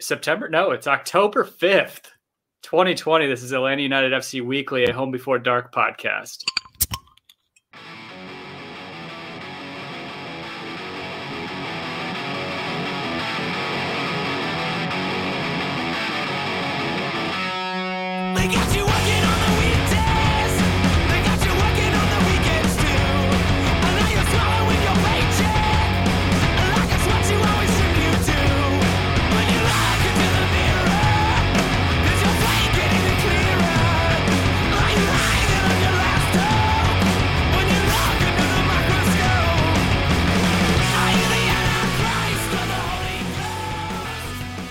September. No, it's October 5th, 2020. This is Atlanta United FC Weekly, a Home Before Dark podcast.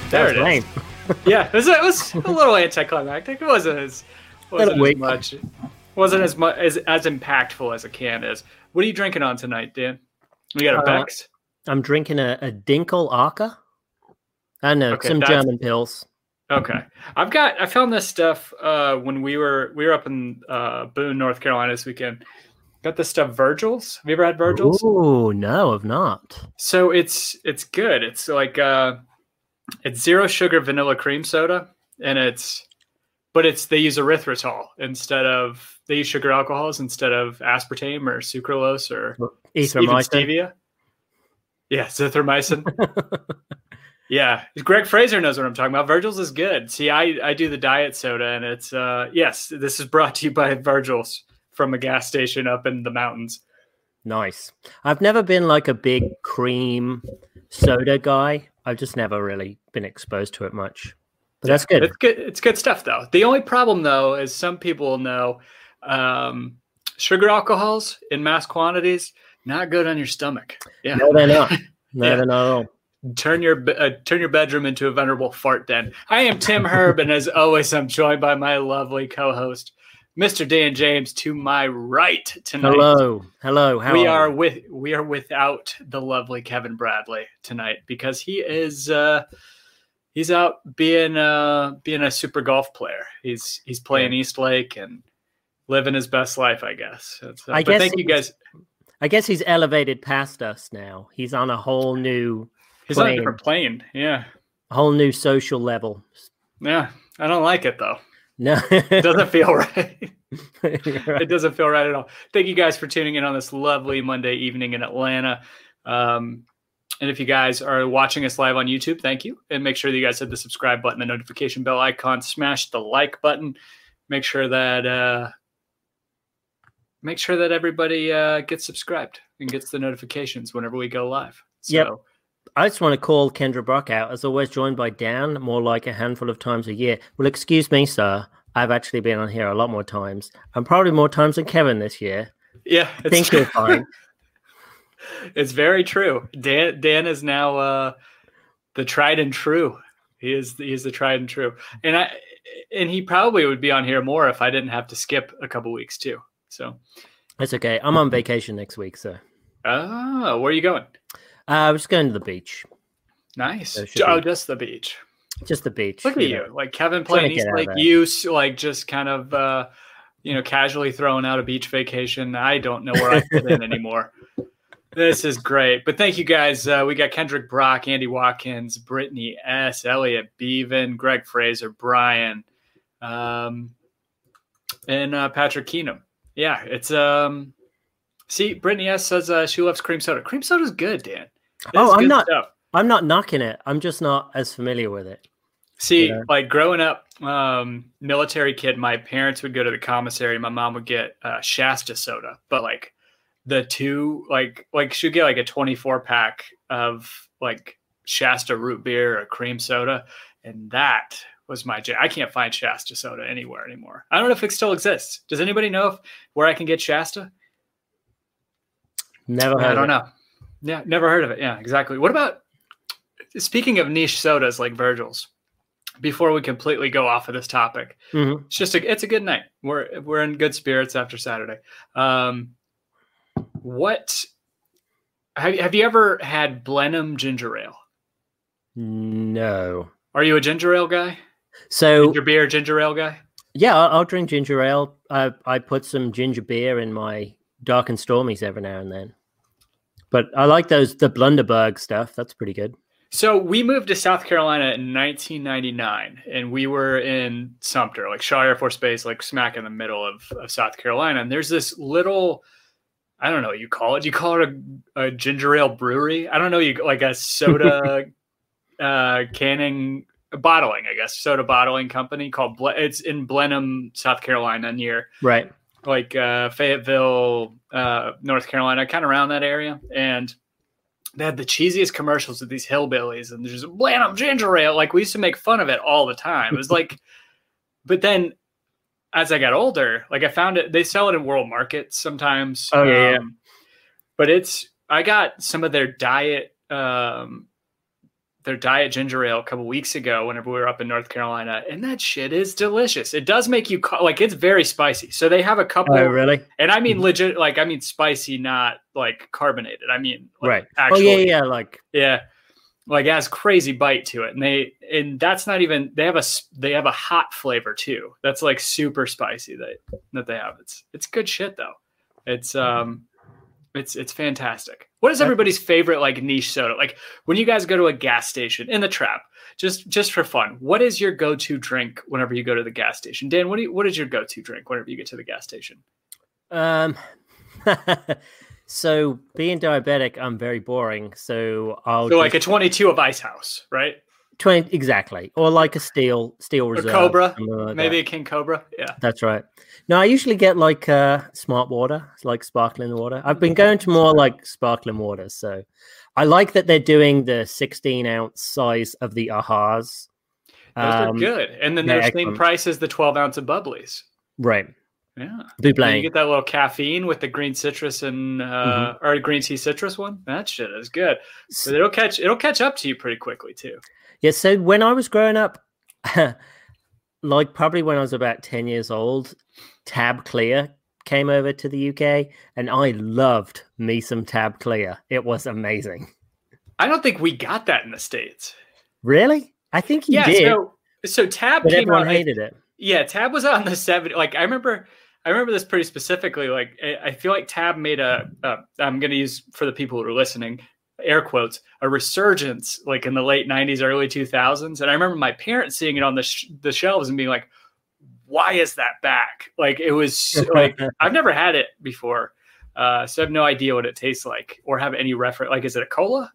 There it is. lame. Yeah, it was, it was a little anticlimactic. It wasn't as wasn't as much wasn't as much as as impactful as a can is. What are you drinking on tonight, Dan? We got a Uh, Beck's. I'm drinking a, a Dinkelacker. I know Okay, some German pills. Okay, I've got I found this stuff uh, when we were we were up in uh, Boone, North Carolina this weekend. Got this stuff Virgil's. Have you ever had Virgil's? Oh no, I've not. So it's it's good. It's like uh it's zero sugar vanilla cream soda and it's but it's they use erythritol instead of they use sugar alcohols instead of aspartame or sucralose or even stevia. Yeah, zithromycin. yeah, Greg Fraser knows what I'm talking about. Virgil's is good. See, I I do the diet soda and it's uh yes, this is brought to you by Virgil's from a gas station up in the mountains. Nice. I've never been like a big cream soda guy. I've just never really been exposed to it much. But that's good. It's good. It's good stuff, though. The only problem, though, is some people know um, sugar alcohols in mass quantities not good on your stomach. Yeah, No, they're not. No, Yeah. they're not at all. turn your uh, turn your bedroom into a venerable fart den. I am Tim Herb, and as always, I'm joined by my lovely co-host, Mr. Dan James, to my right tonight. Hello. Hello. How we are, are with we are without the lovely Kevin Bradley tonight because he is uh he's out being uh being a super golf player. He's he's playing East Lake and living his best life, I guess. It's, uh, I but guess thank you guys. I guess he's elevated past us now. He's on a whole new He's on a different plane. Yeah. whole new social level. Yeah. I don't like it though. No. It doesn't feel right. Right. it doesn't feel right at all. Thank you guys for tuning in on this lovely Monday evening in Atlanta. Um, and if you guys are watching us live on YouTube, thank you. And make sure that you guys hit the subscribe button, the notification bell icon, smash the like button. Make sure that uh, make sure that everybody uh, gets subscribed and gets the notifications whenever we go live. So, Yep. I just want to call Kendra Brock out, as always, joined by Dan, more like a handful of times a year. Well, excuse me, sir. I've actually been on here a lot more times, and probably more times than Kevin this year. Yeah, I think you're fine. it's very true. Dan Dan is now uh, the tried and true. He is he is the tried and true, and I and he probably would be on here more if I didn't have to skip a couple weeks too. So, It's okay. I'm on vacation next week, so oh, where are you going? uh, I'm just going to the beach. Nice. So Oh, be- just the beach. Just the beach. Look at you know. like Kevin playing East Lake. like just kind of uh, you know casually throwing out a beach vacation. I don't know where I fit in anymore. This is great. But thank you guys. Uh, we got Kendrick Brock, Andy Watkins, Brittany S., Elliot Bevan, Greg Fraser, Brian, um, and uh, Patrick Keenum. Yeah, it's um. See, Brittany S says uh, she loves cream soda. Cream soda's good, Dan. Oh, I'm not- stuff. I'm not knocking it. I'm just not as familiar with it. See, Yeah. like growing up, um, military kid, my parents would go to the commissary. My mom would get uh, Shasta soda, but like the two, like like she'd get like a twenty four pack of like Shasta root beer or cream soda, and that was my jam. I can't find Shasta soda anywhere anymore. I don't know if it still exists. Does anybody know if where I can get Shasta? Never heard I don't of it. know. Yeah, never heard of it. Yeah, exactly. What about speaking of niche sodas like Virgil's? Before we completely go off of this topic, Mhm. it's just a it's a good night. We're we're in good spirits after Saturday. Um, what have have you ever had Blenheim ginger ale? No. Are you a ginger ale guy? So Ginger beer, ginger ale guy? yeah, I'll, I'll drink ginger ale. I I put some ginger beer in my dark and stormies every now and then. But I like those the Bundaberg stuff. That's pretty good. So we moved to South Carolina in 1999, and we were in Sumter, like Shaw Air Force Base, like smack in the middle of, of South Carolina. And there's this little, I don't know, what you call it. Do you call it a, a ginger ale brewery? I don't know. You like a soda uh, canning bottling, I guess, soda bottling company called. Ble- it's in Blenheim, South Carolina, near Right. like uh, Fayetteville, uh, North Carolina, kind of around that area. And they had the cheesiest commercials with these hillbillies and there's Blenheim ginger ale. Like we used to make fun of it all the time. It was like, but then as I got older, like I found it, they sell it in world markets sometimes. Oh, yeah, yeah. Um, But it's, I got some of their diet, um, their diet ginger ale a couple weeks ago whenever we were up in North Carolina, and that shit is delicious. It does make you like it's very spicy. So they have a couple, Oh, really? and I mean Mhm. legit, like I mean spicy, not like carbonated. I mean like, right. Actually, oh yeah, yeah. Like yeah, like it has crazy bite to it, and they and that's not even they have a they have a hot flavor too. That's like super spicy that that they have. It's it's good shit though. It's um, it's it's fantastic. What is everybody's favorite like niche soda? Like when you guys go to a gas station in the trap, just just for fun. What is your go to drink whenever you go to the gas station? Dan, what do you, what is your go to drink whenever you get to the gas station? um. so being diabetic, I'm very boring. So I'll So like a twenty two of Ice House, right? Twenty exactly, or like a steel steel reserve, Cobra, like Maybe that. a King Cobra. Yeah. That's right. No, I usually get like uh, smart water, like sparkling water. I've been going to more like sparkling water, so I like that they're doing the 16 ounce size of the ahas. Those are Um, good. And then their same price as the 12 ounce of bubblies. Right, Yeah. You get that little caffeine with the green citrus and uh, Mm-hmm. or green tea citrus one. That shit is good. But it'll catch it'll catch up to you pretty quickly too. Yeah, so when I was growing up, like probably when I was about 10 years old, Tab Clear came over to the UK and I loved me some Tab Clear. It was amazing. I don't think we got that in the states. Really? I think you yeah. did, So so Tab but came everyone out. Hated it. Yeah, Tab was on the 70s. Like I remember I remember this pretty specifically. Like I- I feel like Tab made a, a I'm going to use for the people who are listening air quotes a resurgence like in the late 90s early 2000s and I remember my parents seeing it on the sh- the shelves and being like why is that back? Like it was like I've never had it before. Uh, so I have no idea what it tastes like or have any reference. Like, is it a cola?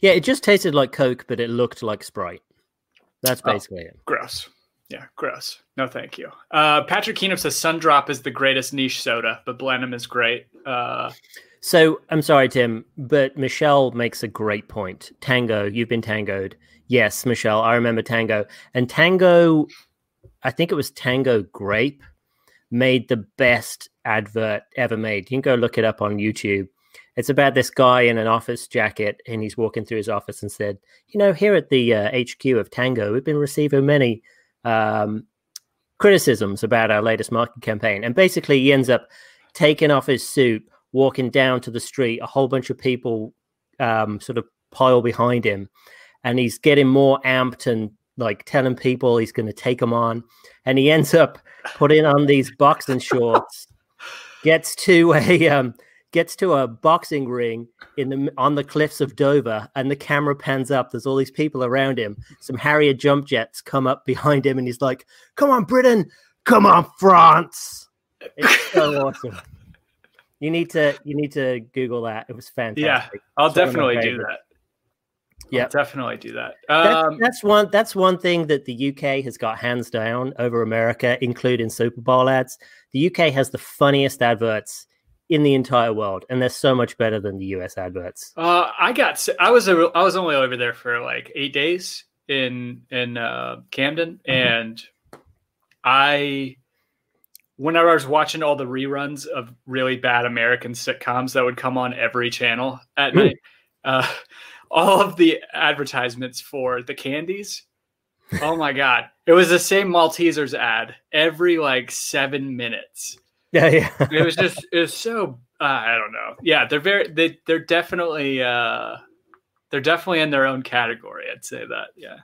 Yeah, it just tasted like Coke, but it looked like Sprite. That's Oh. basically it. Gross. Yeah, gross. No, thank you. Uh, Patrick Keenum says Sundrop is the greatest niche soda, but Blenheim is great. Uh, So I'm sorry, Tim, but Michelle makes a great point. Tango, you've been tangoed. Yes, Michelle, I remember Tango. And Tango, I think it was Tango Grape, made the best advert ever made. You can go look it up on YouTube. It's about this guy in an office jacket, and he's walking through his office and said, "You know, here at the uh, HQ of Tango, we've been receiving many um, criticisms about our latest marketing campaign." And basically, he ends up taking off his suit, walking down to the street. A whole bunch of people um, sort of pile behind him, and he's getting more amped and like telling people he's going to take them on. And he ends up putting on these boxing shorts, gets to a um, gets to a boxing ring in the on the cliffs of Dover, and the camera pans up. There's all these people around him. Some Harrier jump jets come up behind him, and he's like, "Come on, Britain! Come on, France!" It's so awesome. You need to you need to Google that. It was fantastic. Yeah, I'll It's one of my definitely do that. Yeah. Definitely do that. That's, Um, that's one. That's one thing that the UK has got hands down over America, including Super Bowl ads. The UK has the funniest adverts in the entire world, and they're so much better than the US adverts. Uh, I got. I was. A, I was only over there for like eight days in in uh, Camden, and I, when I was watching all the reruns of really bad American sitcoms that would come on every channel at Hmm. night, uh, all of the advertisements for the candies. Oh my god! It was the same Maltesers ad every like seven minutes Yeah, yeah. it was just it was so uh, I don't know. Yeah, they're very they they're definitely uh they're definitely in their own category. I'd say that. Yeah,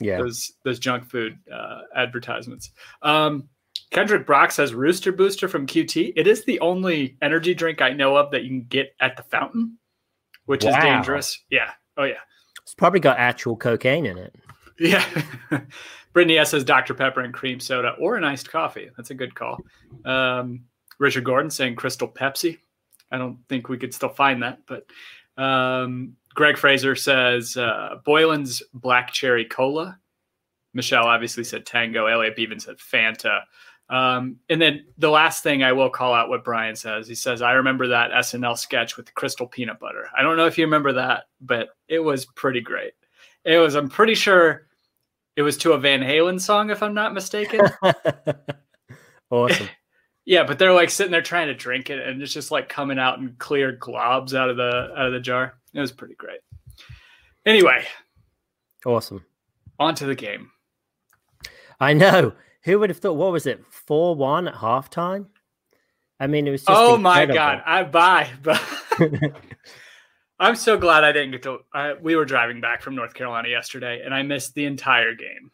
yeah. those those junk food uh, advertisements. Um, Kendrick Brock says Rooster Booster from QT. It is the only energy drink I know of that you can get at the fountain, which is dangerous. Yeah. Oh yeah. It's probably got actual cocaine in it. Yeah. Brittany S says Dr. Pepper and cream soda or an iced coffee. That's a good call. Um, Richard Gordon saying Crystal Pepsi. I don't think we could still find that, but um, Greg Fraser says uh, Boylan's Black Cherry Cola. Michelle obviously said Tango. Elliot Bevan said Fanta. Um, and then the last thing I will call out what Brian says. He says, I remember that SNL sketch with the crystal peanut butter. I don't know if you remember that, but it was pretty great. It was, I'm pretty sure it was to a Van Halen song, if I'm not mistaken. awesome. yeah, but they're like sitting there trying to drink it, and it's just like coming out in clear globs out of the out of the jar. It was pretty great. Anyway, Awesome. on to the game. I know. Who would have thought? What was it? Four one at halftime. I mean, it was just. oh my incredible. god, I buy, but I'm so glad I didn't get to. I, we were driving back from North Carolina yesterday, and I missed the entire game.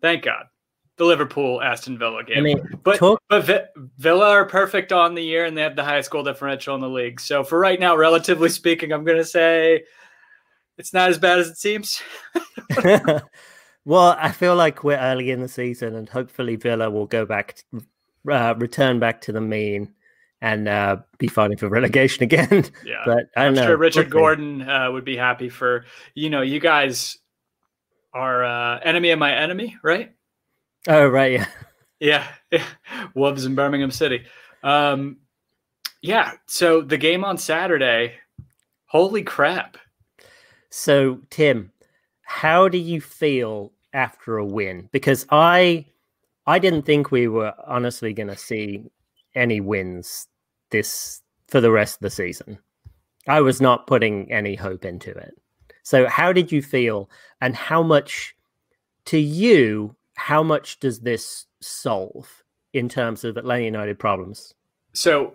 Thank God, the Liverpool Aston Villa game. I mean, But talk- but Vi- Villa are perfect on the year, and they have the highest goal differential in the league. So for right now, relatively speaking, I'm going to say it's not as bad as it seems. well, I feel like we're early in the season, and hopefully Villa will go back, to, uh, return back to the mean, and uh, be fighting for relegation again. Yeah, but I know. sure Richard. Gordon uh, would be happy for you know you guys are uh, enemy of my enemy, right? Oh right, yeah. Yeah, Wolves in Birmingham City. Um, yeah, so the game on Saturday. Holy crap! So Tim, how do you feel after a win? Because I, I didn't think we were honestly going to see any wins this for the rest of the season. I was not putting any hope into it. So how did you feel, and how much to you? How much does this solve in terms of Atlanta United problems? So,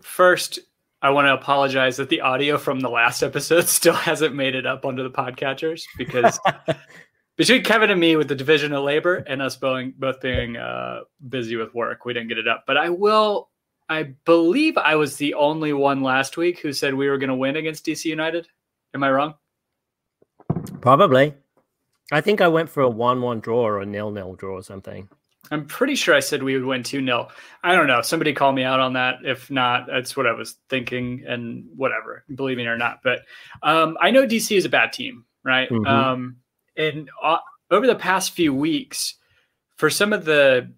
first, I want to apologize that the audio from the last episode still hasn't made it up onto the podcatchers because between Kevin and me with the division of labor and us both, both being uh, busy with work, we didn't get it up. But I will, I believe I was the only one last week who said we were going to win against DC United. Am I wrong? Probably. I think I went for a one-one draw or a nil-nil draw or something. I'm pretty sure I said we would win 2 0. I don't know. Somebody call me out on that. If not, that's what I was thinking and whatever, believe me or not. But um, I know DC is a bad team, right? Mhm. Um, and uh, over the past few weeks, for some of the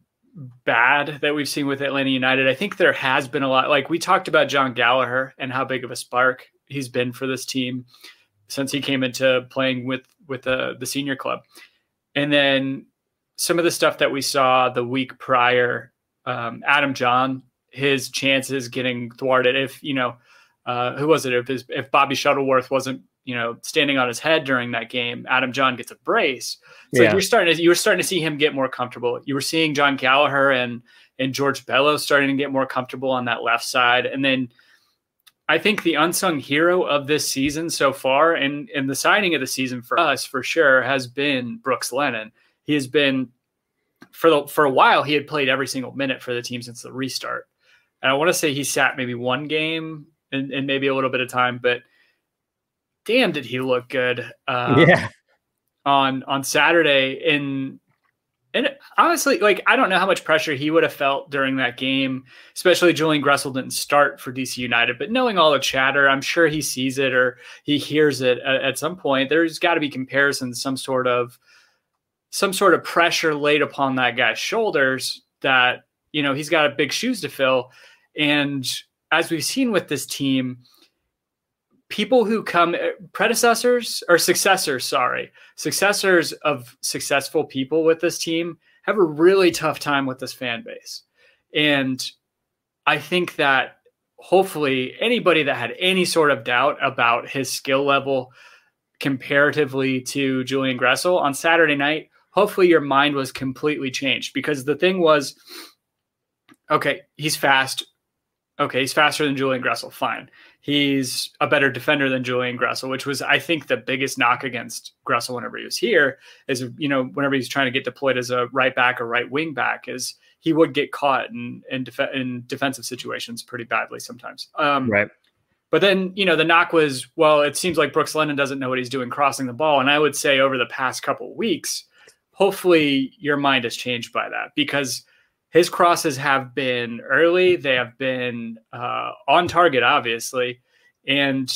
bad that we've seen with Atlanta United, I think there has been a lot. Like we talked about Jon Gallagher and how big of a spark he's been for this team since he came into playing with with the the senior club, and then some of the stuff that we saw the week prior, um, Adam Jahn, his chances getting thwarted. If you know, uh, who was it? If his, if Bobby Shuttleworth wasn't you know standing on his head during that game, Adam Jahn gets a brace. So Yeah. you're starting to you were starting to see him get more comfortable. You were seeing Jon Gallagher and and George Bello starting to get more comfortable on that left side, and then. I think the unsung hero of this season so far, and, and the signing of the season for us for sure, has been Brooks Lennon he has been for the, for a while he had played every single minute for the team since the restart and i want to say he sat maybe one game and, and maybe a little bit of time, but damn, did he look good? Um, yeah. on on Saturday and and honestly, like I don't know how much pressure he would have felt during that game, especially Julian Gressel didn't start for DC United. But knowing all the chatter, I'm sure he sees it or he hears it at, at some point. There's got to be comparisons, some sort of some sort of pressure laid upon that guy's shoulders that you know he's got a big shoes to fill. And as we've seen with this team, people who come eh, predecessors or successors sorry successors of successful people with this team have a really tough time with this fan base. And i think that hopefully anybody that had any sort of doubt about his skill level comparatively to julian gressel on saturday night hopefully your mind was completely changed. Because the thing was okay he's fast. Okay he's faster than julian gressel. Fine he's a better defender than Julian Gressel, which was, I think, the biggest knock against Gressel whenever he was here. Is you know, whenever he's trying to get deployed as a right back or right wing back, is he would get caught in in, def- in defensive situations pretty badly sometimes. Um, Right. But then, you know, the knock was, well, it seems like Brooks Lennon doesn't know what he's doing crossing the ball. And I would say over the past couple weeks, hopefully your mind has changed by that because his crosses have been early. They have been uh, on target, obviously, and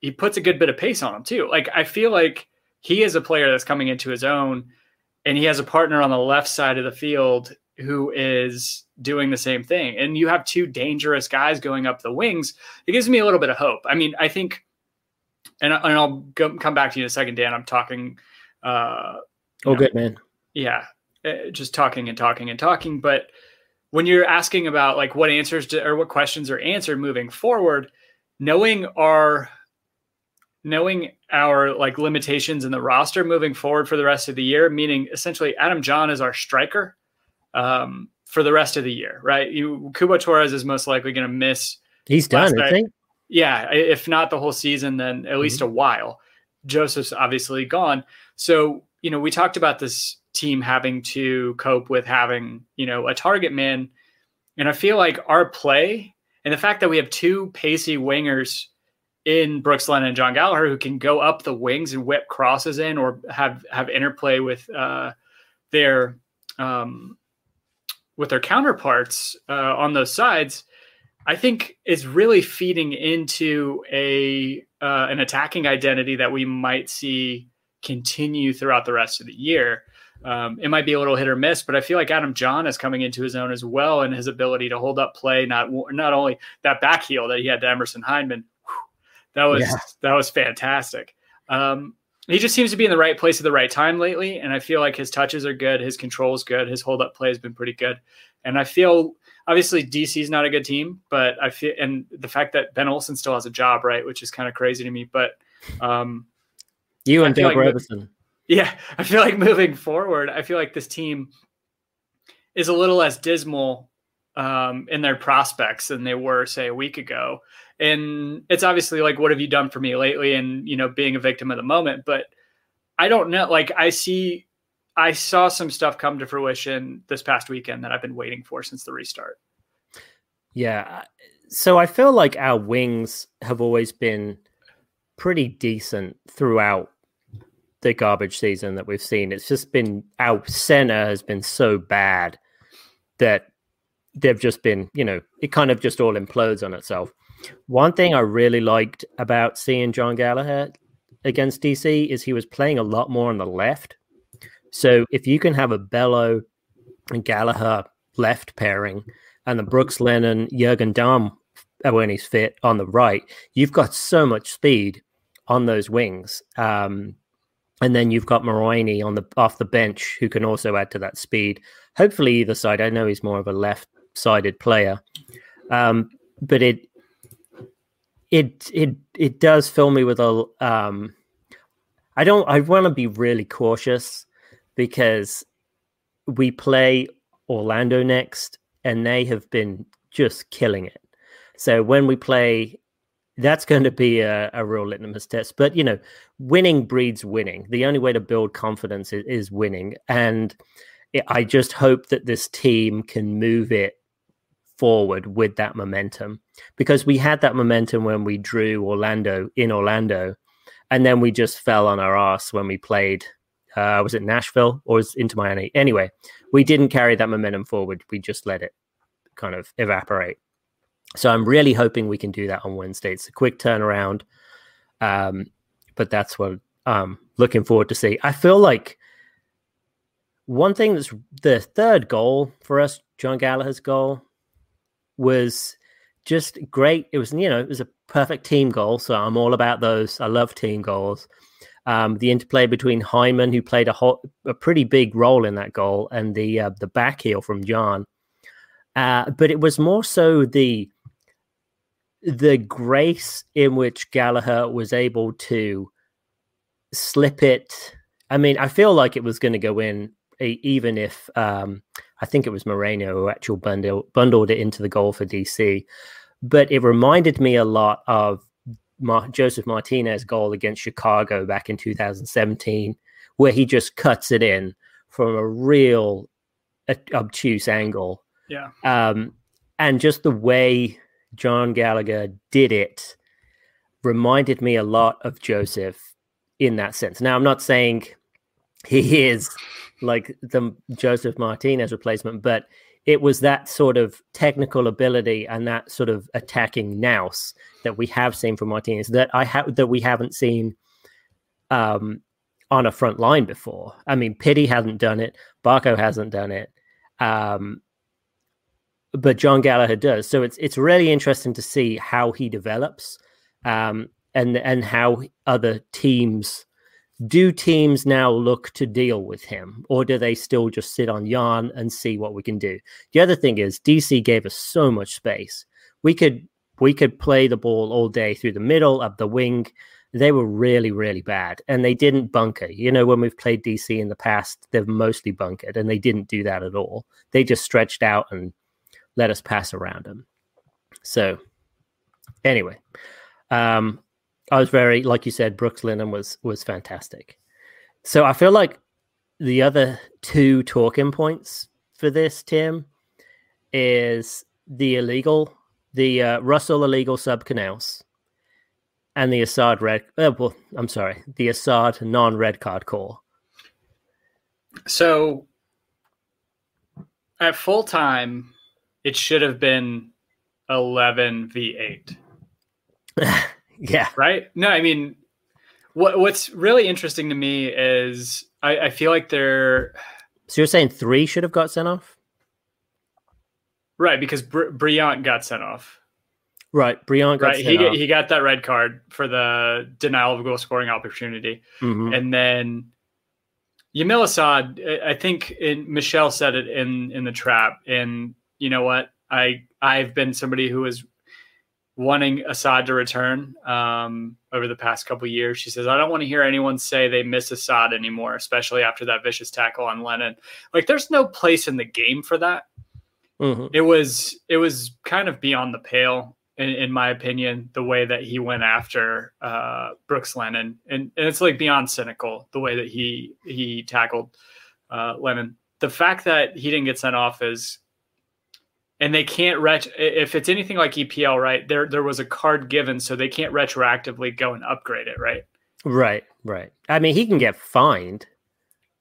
he puts a good bit of pace on them too. Like I feel like he is a player that's coming into his own, and he has a partner on the left side of the field who is doing the same thing. And you have two dangerous guys going up the wings. It gives me a little bit of hope. I mean, I think, and, and I'll go, come back to you in a second, Dan. I'm talking. Uh, Oh, good man. yeah just talking and talking and talking but when you're asking about like what answers to, or what questions are answered moving forward knowing our knowing our like limitations in the roster moving forward for the rest of the year meaning essentially adam jahn is our striker um, for the rest of the year right you cubo torres is most likely going to miss He's done, I think. yeah, if not the whole season, then at least a while. Josef's obviously gone. So, you know, we talked about this team having to cope with having, you know, a target man. And I feel like our play and the fact that we have two pacey wingers in Brooks Lennon and Jon Gallagher who can go up the wings and whip crosses in or have have interplay with uh, their um, with their counterparts uh, on those sides, I think is really feeding into a uh, an attacking identity that we might see continue throughout the rest of the year. Um, it might be a little hit or miss, but I feel like Adam Jahn is coming into his own as well, and his ability to hold up play. Not not only that back heel that he had to Emerson whew, that was Yeah. that was fantastic. Um, he just seems to be in the right place at the right time lately, and I feel like his touches are good, his control is good, his hold up play has been pretty good, and I feel obviously DC is not a good team, but I feel and the fact that Ben Olsen still has a job, right, which is kind of crazy to me, but um, You and Doug like Robertson. Yeah, I feel like moving forward, I feel like this team is a little less dismal um, in their prospects than they were, say, a week ago. And it's obviously like, what have you done for me lately? And you know, being a victim of the moment. But I don't know. Like, I see, I saw some stuff come to fruition this past weekend that I've been waiting for since the restart. Yeah. So I feel like our wings have always been pretty decent throughout the garbage season that we've seen. It's just been our center has been so bad that they've just been, you know, it kind of just all implodes on itself. One thing I really liked about seeing Jon Gallagher against DC is he was playing a lot more on the left. So if you can have a Bello and Gallagher left pairing and the Brooks Lennon Jurgen Damm uh, when he's fit on the right, you've got so much speed on those wings. Um, and then you've got Mulraney on the off the bench who can also add to that speed. Hopefully either side. I know he's more of a left-sided player, um, but it it it it does fill me with a. Um, I don't. I want to be really cautious because we play Orlando next, and they have been just killing it. So when we play, that's going to be a, a real litmus test. But you know, winning breeds winning. The only way to build confidence is, is winning, and it, I just hope that this team can move it forward with that momentum because we had that momentum when we drew Orlando in Orlando, and then we just fell on our ass when we played. Uh, was it Nashville or was into Miami? Anyway, we didn't carry that momentum forward. We just let it kind of evaporate. So I'm really hoping we can do that on Wednesday. It's a quick turnaround, um, but that's what I'm looking forward to see. I feel like one thing that's the third goal for us, Jon Gallagher's goal, was just great. It was, you know, it was a perfect team goal. So I'm all about those. I love team goals. Um, the interplay between Hyndman, who played a, ho- a pretty big role in that goal, and the uh, the back heel from Jahn. Uh, but it was more so the the grace in which Gallagher was able to slip it. I mean, I feel like it was going to go in, even if um, I think it was Moreno who actually bundled, bundled it into the goal for DC. But it reminded me a lot of Mar- Josef Martinez goal against Chicago back in 2017, where he just cuts it in from a real obtuse angle. Yeah. Um, and just the way Jon Gallagher did it reminded me a lot of Josef in that sense. Now, I'm not saying he is like the Josef Martinez replacement, but it was that sort of technical ability and that sort of attacking nous that we have seen from Martinez that I have that we haven't seen um, on a front line before. I mean, Pity hasn't done it, Barco hasn't done it, um, but Jon Gallagher does. So it's it's really interesting to see how he develops um, and and how other teams do teams now look to deal with him or do they still just sit on yarn and see what we can do? The other thing is dc gave us so much space. We could we could play the ball all day through the middle up the wing. They were really really bad and they didn't bunker. You know when we've played dc in the past they've mostly bunkered and they didn't do that at all. They just stretched out and let us pass around them so anyway um I was very, like you said, Brooks Lennon was was fantastic. So I feel like the other two talking points for this, Tim, is the illegal, the uh, Russell illegal sub Canouse, and the Asad red. Uh, well, I'm sorry, the Asad non-red card call. So at full time, it should have been 11 v 8. yeah, right? No, I mean, what what's really interesting to me is I, I feel like they're so you're saying three should have got sent off, right because Br- Brillant got sent off. right? brillant got Right, sent he off. got, he got that red card for the denial of goal scoring opportunity, Mhm. and then Yamil Asad. I I think in, Michelle said it in in the trap, and you know what? I I've been somebody who is wanting Asad to return um, over the past couple years. She says, I don't want to hear anyone say they miss Asad anymore, especially after that vicious tackle on Lennon. Like, there's no place in the game for that. Mhm. It was it was kind of beyond the pale, in, in my opinion, the way that he went after uh, Brooks Lennon, and, and it's like beyond cynical the way that he he tackled uh, Lennon. The fact that he didn't get sent off is and they can't ret if it's anything like EPL, right? There there was a card given, so they can't retroactively go and upgrade it, right? Right, right. I mean, he can get fined.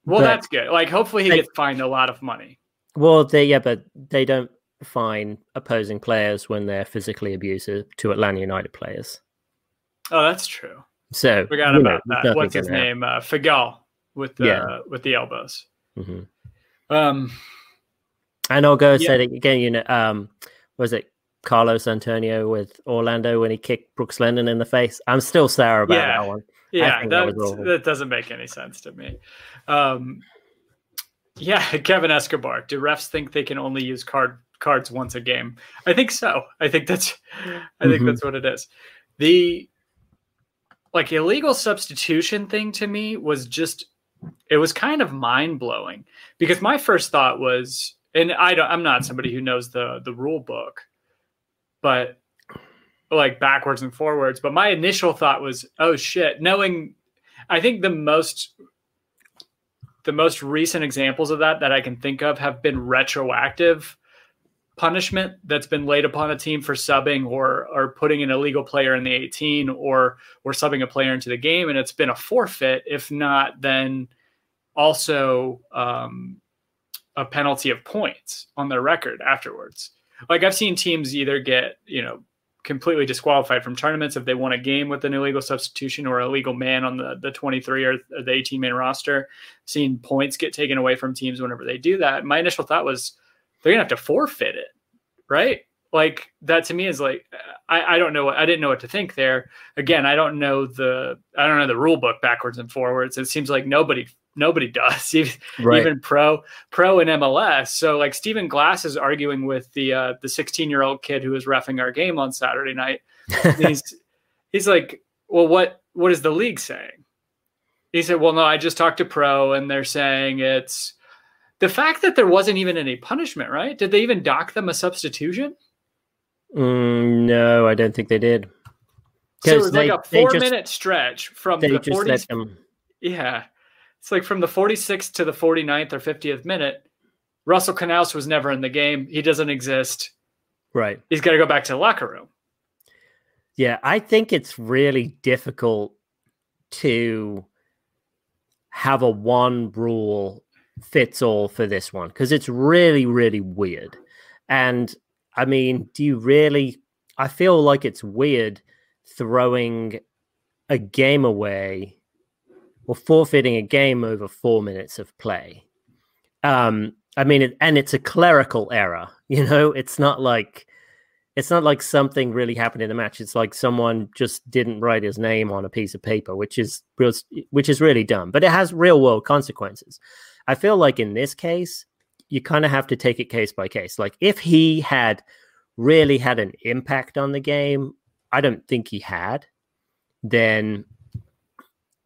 Well, that's good. Like hopefully he They- gets fined a lot of money. Well, they yeah, but they don't fine opposing players when they're physically abusive to Atlanta United players. Oh, that's true. So Forgot you know, about that. What's his name? Uh, Figal with the Yeah. with the elbows. Mhm. Um, And I'll go Yeah. say it again. You know, um, was it Carlos Antonio with Orlando when he kicked Brooks Lennon in the face? I'm still sour about Yeah. that one. yeah, that that doesn't make any sense to me. Um, yeah, Kevin Escobar. Do refs think they can only use card cards once a game? I think so. I think that's I think Mhm. that's what it is. The like illegal substitution thing to me was just it was kind of mind blowing because my first thought was, and I don't, I'm not somebody who knows the the rule book, but like backwards and forwards. But my initial thought was, oh shit, knowing, I think the most the most recent examples of that that I can think of have been retroactive punishment that's been laid upon a team for subbing or or putting an illegal player in the 18 or or subbing a player into the game and it's been a forfeit if not then also um, a penalty of points on their record afterwards. Like i've seen teams either get you know completely disqualified from tournaments if they won a game with an illegal substitution or illegal man on the, the 23 or the 18 man roster. Seeing points get taken away from teams whenever they do that. My initial thought was they're gonna have to forfeit it right? Like that to me is like I, I don't know i didn't know what to think there. Again i don't know the i don't know the rule book backwards and forwards. It seems like nobody nobody does even, Right. even pro pro and mls so like stephen glass is arguing with the uh the 16 year old kid who was refing our game on saturday night he's he's like well what what is the league saying he said well no i just talked to pro and they're saying it's the fact that there wasn't even any punishment right did they even dock them a substitution Mm, no, I don't think they did. so it was they- like a four just- minute stretch from the just 40 let them. yeah it's like from the 46th to the 49th or 50th minute russell canouse was never in the game he doesn't exist Right. he's got to go back to the locker room Yeah, I think it's really difficult to have a one rule fits all for this one because it's really, really weird. And I mean, do you really? I feel like it's weird throwing a game away or forfeiting a game over four minutes of play. Um, I mean, it, and it's a clerical error. You know, it's not like it's not like something really happened in the match. It's like someone just didn't write his name on a piece of paper, which is real, which is really dumb. But it has real world consequences. I feel like in this case, you kind of have to take it case by case. Like if he had really had an impact on the game, I don't think he had. Then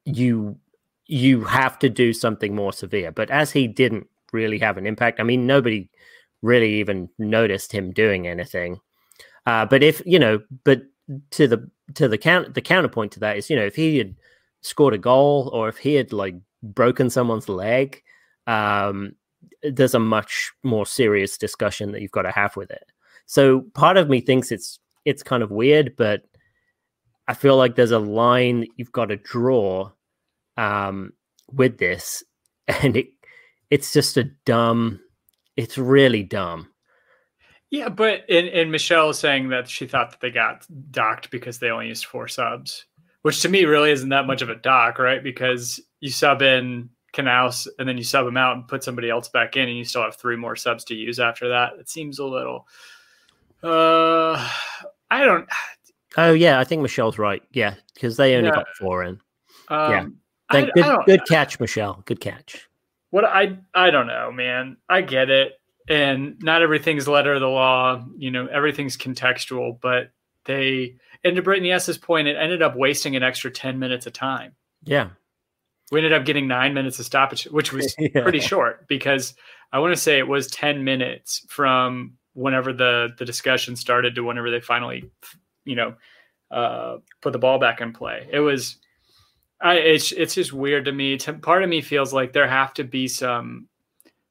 you you have to do something more severe. But as he didn't really have an impact, I mean, nobody really even noticed him doing anything. Uh, but if you know, but to the to the count the counterpoint to that is, you know, if he had scored a goal or if he had like broken someone's leg, um, there's a much more serious discussion that you've got to have with it. So part of me thinks it's it's kind of weird, but I feel like there's a line that you've got to draw um, with this, and it it's just a dumb. It's really dumb. Yeah, but in, in Michelle is saying that she thought that they got docked because they only used four subs, which to me really isn't that much of a dock, right? Because you sub in Canouse and then you sub them out and put somebody else back in, and you still have three more subs to use after that. It seems a little. Uh, I don't. Oh yeah, I think Michelle's right. Yeah, because they only Yeah. got four in. Um, Yeah. I, Thank, I good, good catch, Michelle. Good catch. what I I don't know, man. I get it, and not everything's letter of the law. You know, everything's contextual, but they and to Brittany S's point, it ended up wasting an extra ten minutes of time. Yeah. We ended up getting nine minutes of stoppage, which was Yeah. pretty short because I want to say it was ten minutes from whenever the the discussion started to whenever they finally, you know, uh, put the ball back in play. It was, I it's it's just weird to me. Part of me feels like there have to be some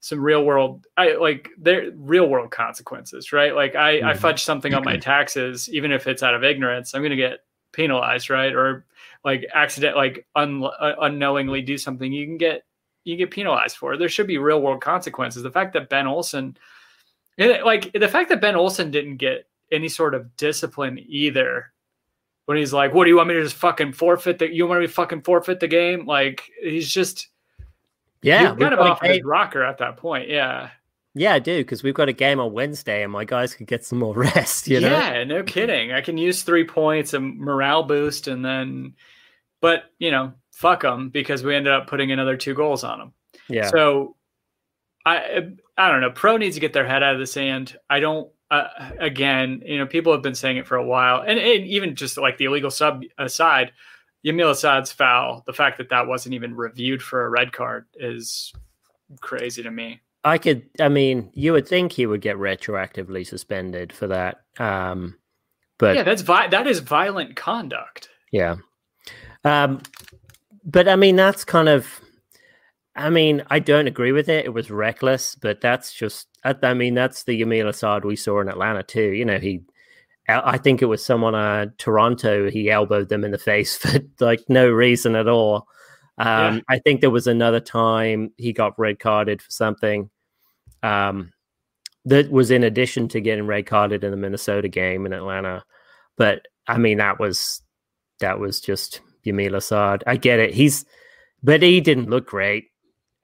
some real world I like there real world consequences, right? Like I I Mhm. fudge something on my taxes, even if it's out of ignorance, I'm going to get penalized, right? Or like accident like un, uh, unknowingly do something, you can get you get penalized for. There should be real world consequences. The fact that Ben Olsen, like the fact that Ben Olsen didn't get any sort of discipline either. When he's like, "What do you want me to just fucking forfeit the? You want me to fucking forfeit the game?" Like he's just Yeah. kind of a off his rocker at that point. Yeah, Yeah, I do, because we've got a game on Wednesday and my guys could get some more rest, you know? yeah, no kidding. I can use three points and morale boost, and then, but you know, fuck them because we ended up putting another two goals on them. Yeah. So, I I don't know. Pro needs to get their head out of the sand. I don't. Uh, again, you know, people have been saying it for a while, and, and even just like the illegal sub aside, Yamil Asad's foul, the fact that that wasn't even reviewed for a red card is crazy to me. I could, I mean, you would think he would get retroactively suspended for that. Um, but yeah, that's vi- that is violent conduct. Yeah. Um, but I mean, that's kind of, I mean, I don't agree with it. It was reckless, but that's just, I, I mean, that's the Yamil Asad we saw in Atlanta too. You know, he, I think it was someone uh Toronto. He elbowed them in the face for like no reason at all. Um, Yeah. I think there was another time he got red carded for something. Um, that was in addition to getting red carded in the Minnesota game in Atlanta. But I mean, that was that was just Yamil Asad. I get it. He's, but he didn't look great.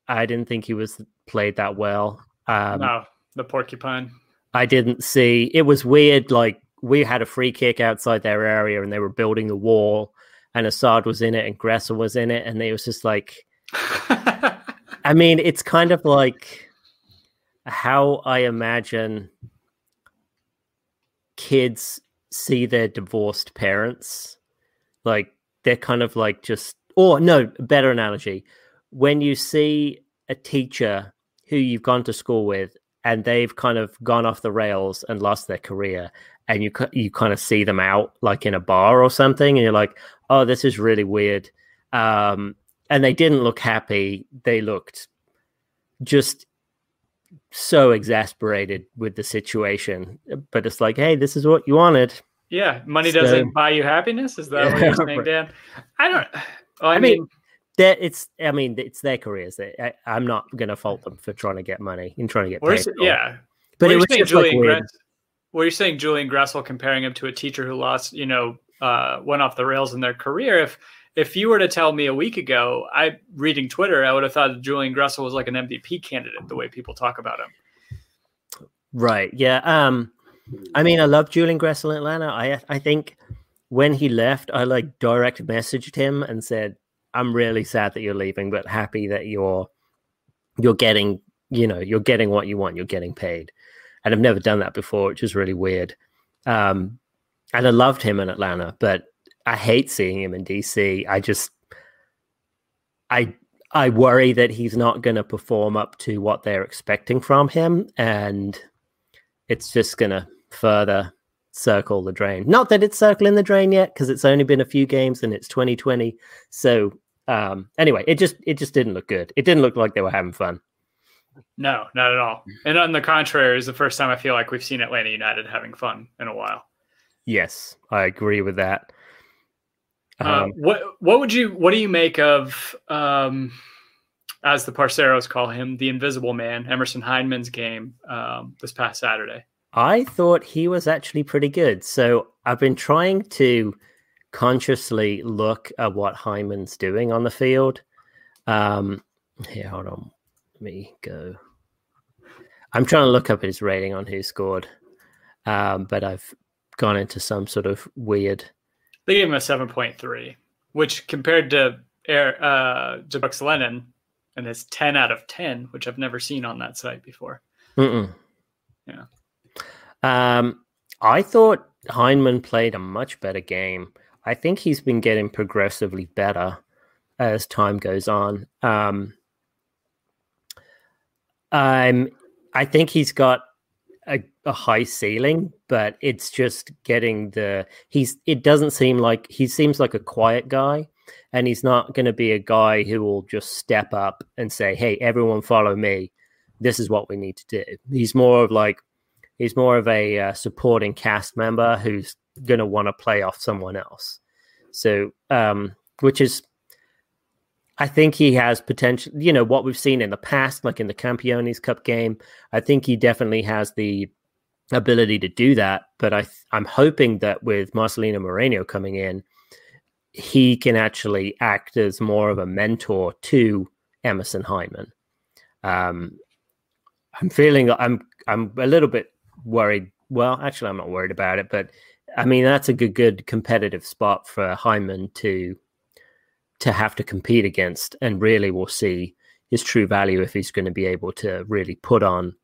I didn't think he was played that well. Um, no, the porcupine. I didn't see. It was weird. Like we had a free kick outside their area, and they were building the wall, and Asad was in it, and Gressel was in it, and it was just like. I mean, it's kind of like how I imagine kids see their divorced parents. Like they're kind of like just, or no, better analogy. When you see a teacher who you've gone to school with and they've kind of gone off the rails and lost their career, and you you kind of see them out like in a bar or something, and you're like, oh, this is really weird. Um, and they didn't look happy. They looked just so exasperated with the situation. But it's like, hey, this is what you wanted. yeah, money So- doesn't buy you happiness. Is that what you're saying. Dan? I don't. Well, I, I mean, mean, That it's, I mean, it's their careers. I, I'm not going to fault them for trying to get money and trying to get paid. yeah. but Well, it you're was saying just like Julian well, you're saying Julian Gressel comparing him to a teacher who lost, you know, uh, went off the rails in their career. If if you were to tell me a week ago, I reading Twitter, I would have thought that Julian Gressel was like an MVP candidate. The way people talk about him. Right. Yeah. Um, I mean, I love Julian Gressel in Atlanta. I I think when he left, I like direct messaged him and said, "I'm really sad that you're leaving, but happy that you're you're getting, you know, you're getting what you want. You're getting paid." And I've never done that before, which is really weird. Um, and I loved him in Atlanta, but I hate seeing him in DC. I just, I I worry that he's not going to perform up to what they're expecting from him, and it's just going to further circle the drain. Not that it's circling the drain yet, because it's only been a few games and it's 2020. So um, anyway, it just it just didn't look good. It didn't look like they were having fun. No, not at all. And on the contrary, is the first time I feel like we've seen Atlanta United having fun in a while. Yes, I agree with that. Uh, Um, what what would you what do you make of um, as the Parceros call him the Invisible Man, Emerson Hyndman's game um, this past Saturday? I thought he was actually pretty good. So I've been trying to consciously look at what Hyndman's doing on the field. Um, here, hold on. Let me go. I'm trying to look up his rating on WhoScored, um, but I've gone into some sort of weird. They gave him a seven point three, which compared to Air uh, to Brooks Lennon and his ten out of ten, which I've never seen on that site before. Mm-mm. Yeah. Um, I thought Hyndman played a much better game. I think he's been getting progressively better as time goes on. Um, um, I think he's got a, a high ceiling, but it's just getting the he's. It doesn't seem like he seems like a quiet guy, and he's not going to be a guy who will just step up and say, "Hey, everyone, follow me. This is what we need to do." He's more of like he's more of a uh, supporting cast member who's going to want to play off someone else. So, um, which is, I think he has potential. You know what we've seen in the past, like in the Campeones Cup game. I think he definitely has the ability to do that. But I, I'm hoping that with Marcelino Moreno coming in, he can actually act as more of a mentor to Emerson Hyndman. Um, I'm feeling I'm I'm a little bit worried. Well, actually, I'm not worried about it, but I mean that's a good good competitive spot for Hyndman to to have to compete against, and really we'll see his true value if he's going to be able to really put on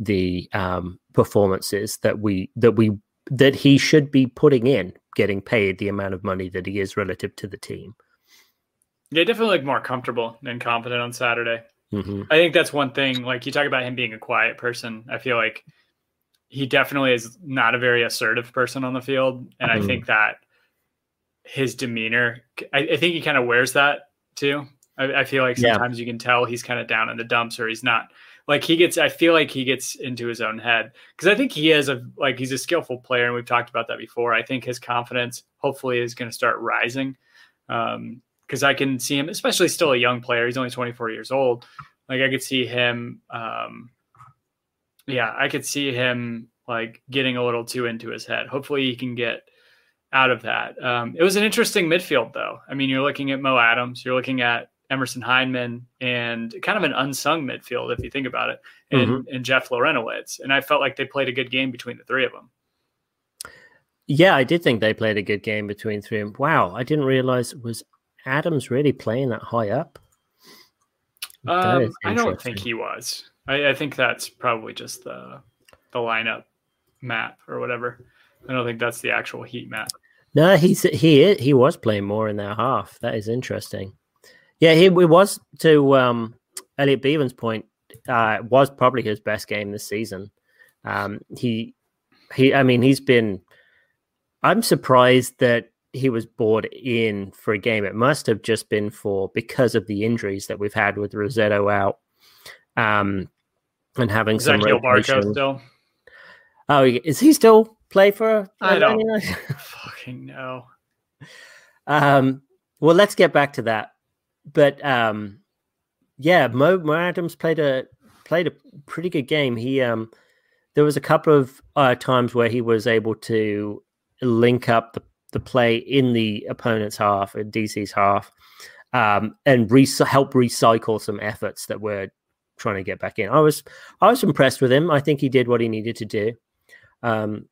the um, performances that we that we that he should be putting in, getting paid the amount of money that he is relative to the team. Yeah, definitely looked more comfortable and confident on Saturday. hmm I think that's one thing. Like you talk about him being a quiet person. I feel like he definitely is not a very assertive person on the field, and I Mhm. think that his demeanor. I, I think he kind of wears that too. I, I feel like Yeah. sometimes you can tell he's kind of down in the dumps or he's not like he gets I feel like he gets into his own head because I think he is a like he's a skillful player and we've talked about that before. I think his confidence hopefully is going to start rising. Um because I can see him, especially still a young player. He's only 24 years old. Like I could see him um yeah, I could see him like getting a little too into his head. Hopefully he can get out of that. Um, it was an interesting midfield, though. I mean, you're looking at Mo Adams, you're looking at Emerson Hyndman, and kind of an unsung midfield if you think about it, and, and Jeff Larentowicz. And I felt like they played a good game between the three of them. Yeah, I did think they played a good game between three and wow, I didn't realize was Adams really playing that high up? Um, I don't think he was. I, I think that's probably just the the lineup map or whatever. I don't think that's the actual heat map. No, he's he he was playing more in that half. That is interesting. Yeah, he was to um, Elliot Bevan's point. Uh, was probably his best game this season. Um, he he. I mean, he's been. I'm surprised that he was brought in for a game. It must have just been for because of the injuries that we've had with Rossetto out, um, and having some Ezequiel Barco still. Oh, is he still play for? I don't- Fucking no. Um, well, let's get back to that. But um, yeah, Mo, Mo Adams played a played a pretty good game. He um, there was a couple of uh, times where he was able to link up the, the play in the opponent's half, in DC's half, um, and re- help recycle some efforts that were trying to get back in. I was I was impressed with him. I think he did what he needed to do. Um,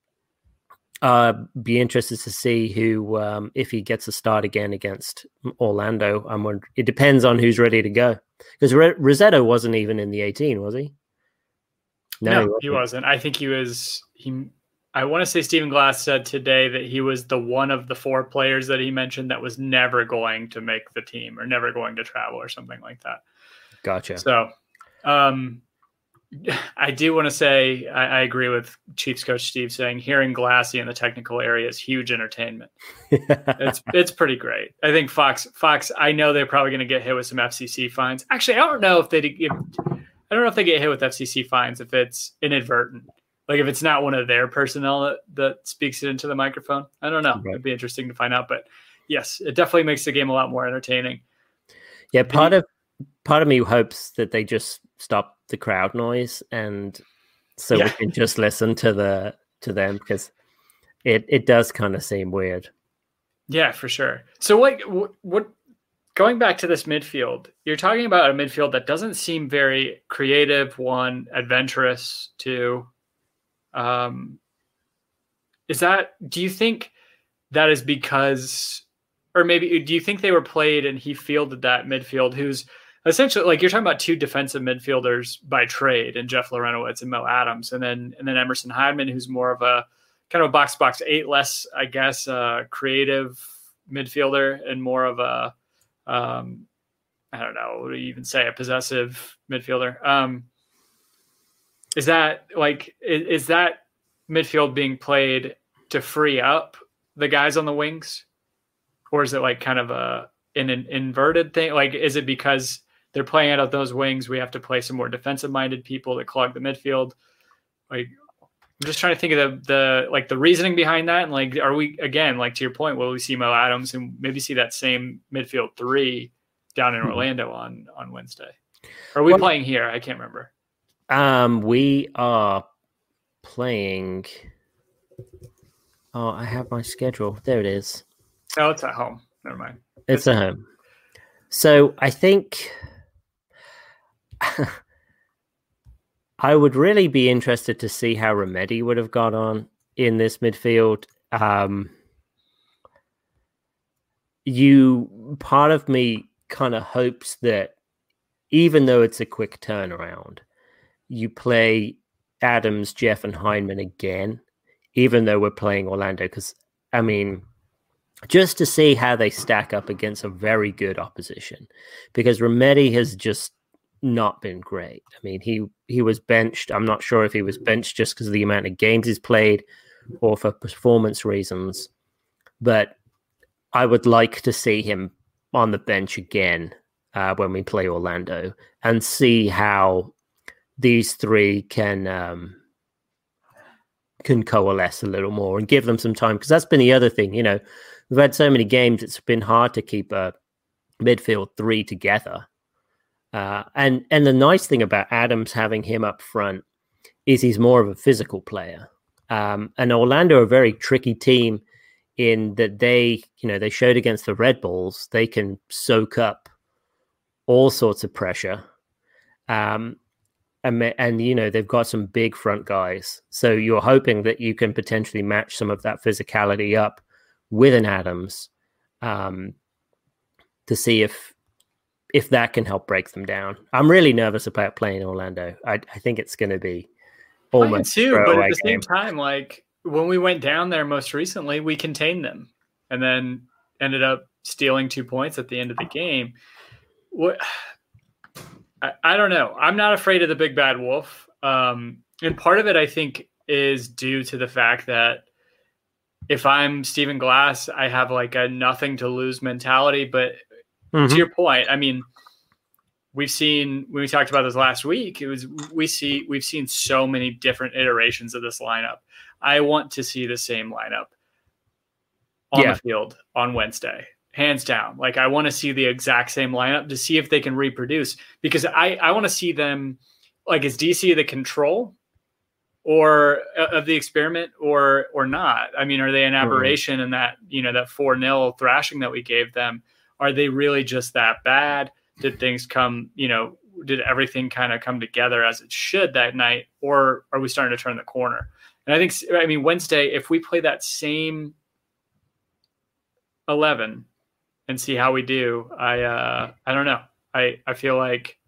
uh, be interested to see who um, if he gets a start again against Orlando. I'm wondering, it depends on who's ready to go because Re- Rossetto wasn't even in the 18, was he? No, he wasn't. I think he was. He. I want to say Stephen Glass said today that he was the one of the four players that he mentioned that was never going to make the team or never going to travel or something like that. Gotcha. So, um, I do want to say I, I agree with Chiefs coach Steve saying hearing Glassy in the technical area is huge entertainment. It's it's pretty great. I think Fox Fox. I know they're probably going to get hit with some FCC fines. Actually, I don't know if they if, I don't know if they get hit with FCC fines if it's inadvertent. Like if it's not one of their personnel that, that speaks it into the microphone. I don't know. Right. It'd be interesting to find out. But yes, it definitely makes the game a lot more entertaining. yeah, part of part of me hopes that they just stop the crowd noise and so we can just listen to the to them because it it does kind of seem weird. Yeah, for sure. So what what, what going back to this midfield, you're talking about a midfield that doesn't seem very creative, one, adventurous, two. Um is that do you think that is because or maybe do you think they were played and he fielded that midfield who's essentially like you're talking about two defensive midfielders by trade and Jeff Larentowicz and Mo Adams and then and then Emerson Hyndman who's more of a kind of a box box eight less I guess uh creative midfielder and more of a um I don't know what do you even say a possessive midfielder? Um is that like is, is that midfield being played to free up the guys on the wings? Or is it like kind of a in an inverted thing? Like is it because they're playing out of those wings we have to play some more defensive minded people that clog the midfield like i'm just trying to think of the the like the reasoning behind that and like are we again like to your point will we see mo adams and maybe see that same midfield three down in Hmm. orlando on on wednesday are we Well- playing here i can't remember Um, we are playing. Oh, I have my schedule. There it is. Oh, it's at home never mind It's at home. So I think I would really be interested to see how Remedi would have got on in this midfield. Um, you part of me kind of hopes that even though it's a quick turnaround, you play Adams, Jeff, and Hyndman again, even though we're playing Orlando. Because I mean, just to see how they stack up against a very good opposition because Remedi has just not been great. I mean, he he was benched. I'm not sure if he was benched just because of the amount of games he's played or for performance reasons, but I would like to see him on the bench again uh, when we play Orlando and see how these three can um, can coalesce a little more and give them some time because that's been the other thing. You know, we've had so many games; it's been hard to keep a midfield three together. Uh, and and the nice thing about Adams having him up front is he's more of a physical player. Um, and Orlando are a very tricky team in that they, you know, they showed against the Red Bulls they can soak up all sorts of pressure. Um, and, and you know they've got some big front guys, so you're hoping that you can potentially match some of that physicality up with an Adams um, to see if if that can help break them down. I'm really nervous about playing Orlando. I, I think it's going to be almost too, but at the same time, like when we went down there most recently, we contained them and then ended up stealing two points at the end of the game. What I, I don't know. I'm not afraid of the big bad wolf. Um, and part of it, I think, is due to the fact that if I'm Stephen Glass, I have like a nothing to lose mentality. But Mhm. to your point, I mean, we've seen when we talked about this last week, it was we see we've seen so many different iterations of this lineup. I want to see the same lineup on Yeah. the field on Wednesday, hands down. Like I want to see the exact same lineup to see if they can reproduce because I I want to see them like is DC the control or uh, of the experiment or or not i mean are they an aberration in that you know that 4 nil thrashing that we gave them are they really just that bad did things come you know did everything kind of come together as it should that night or are we starting to turn the corner and i think i mean wednesday if we play that same 11 and see how we do i uh i don't know i i feel like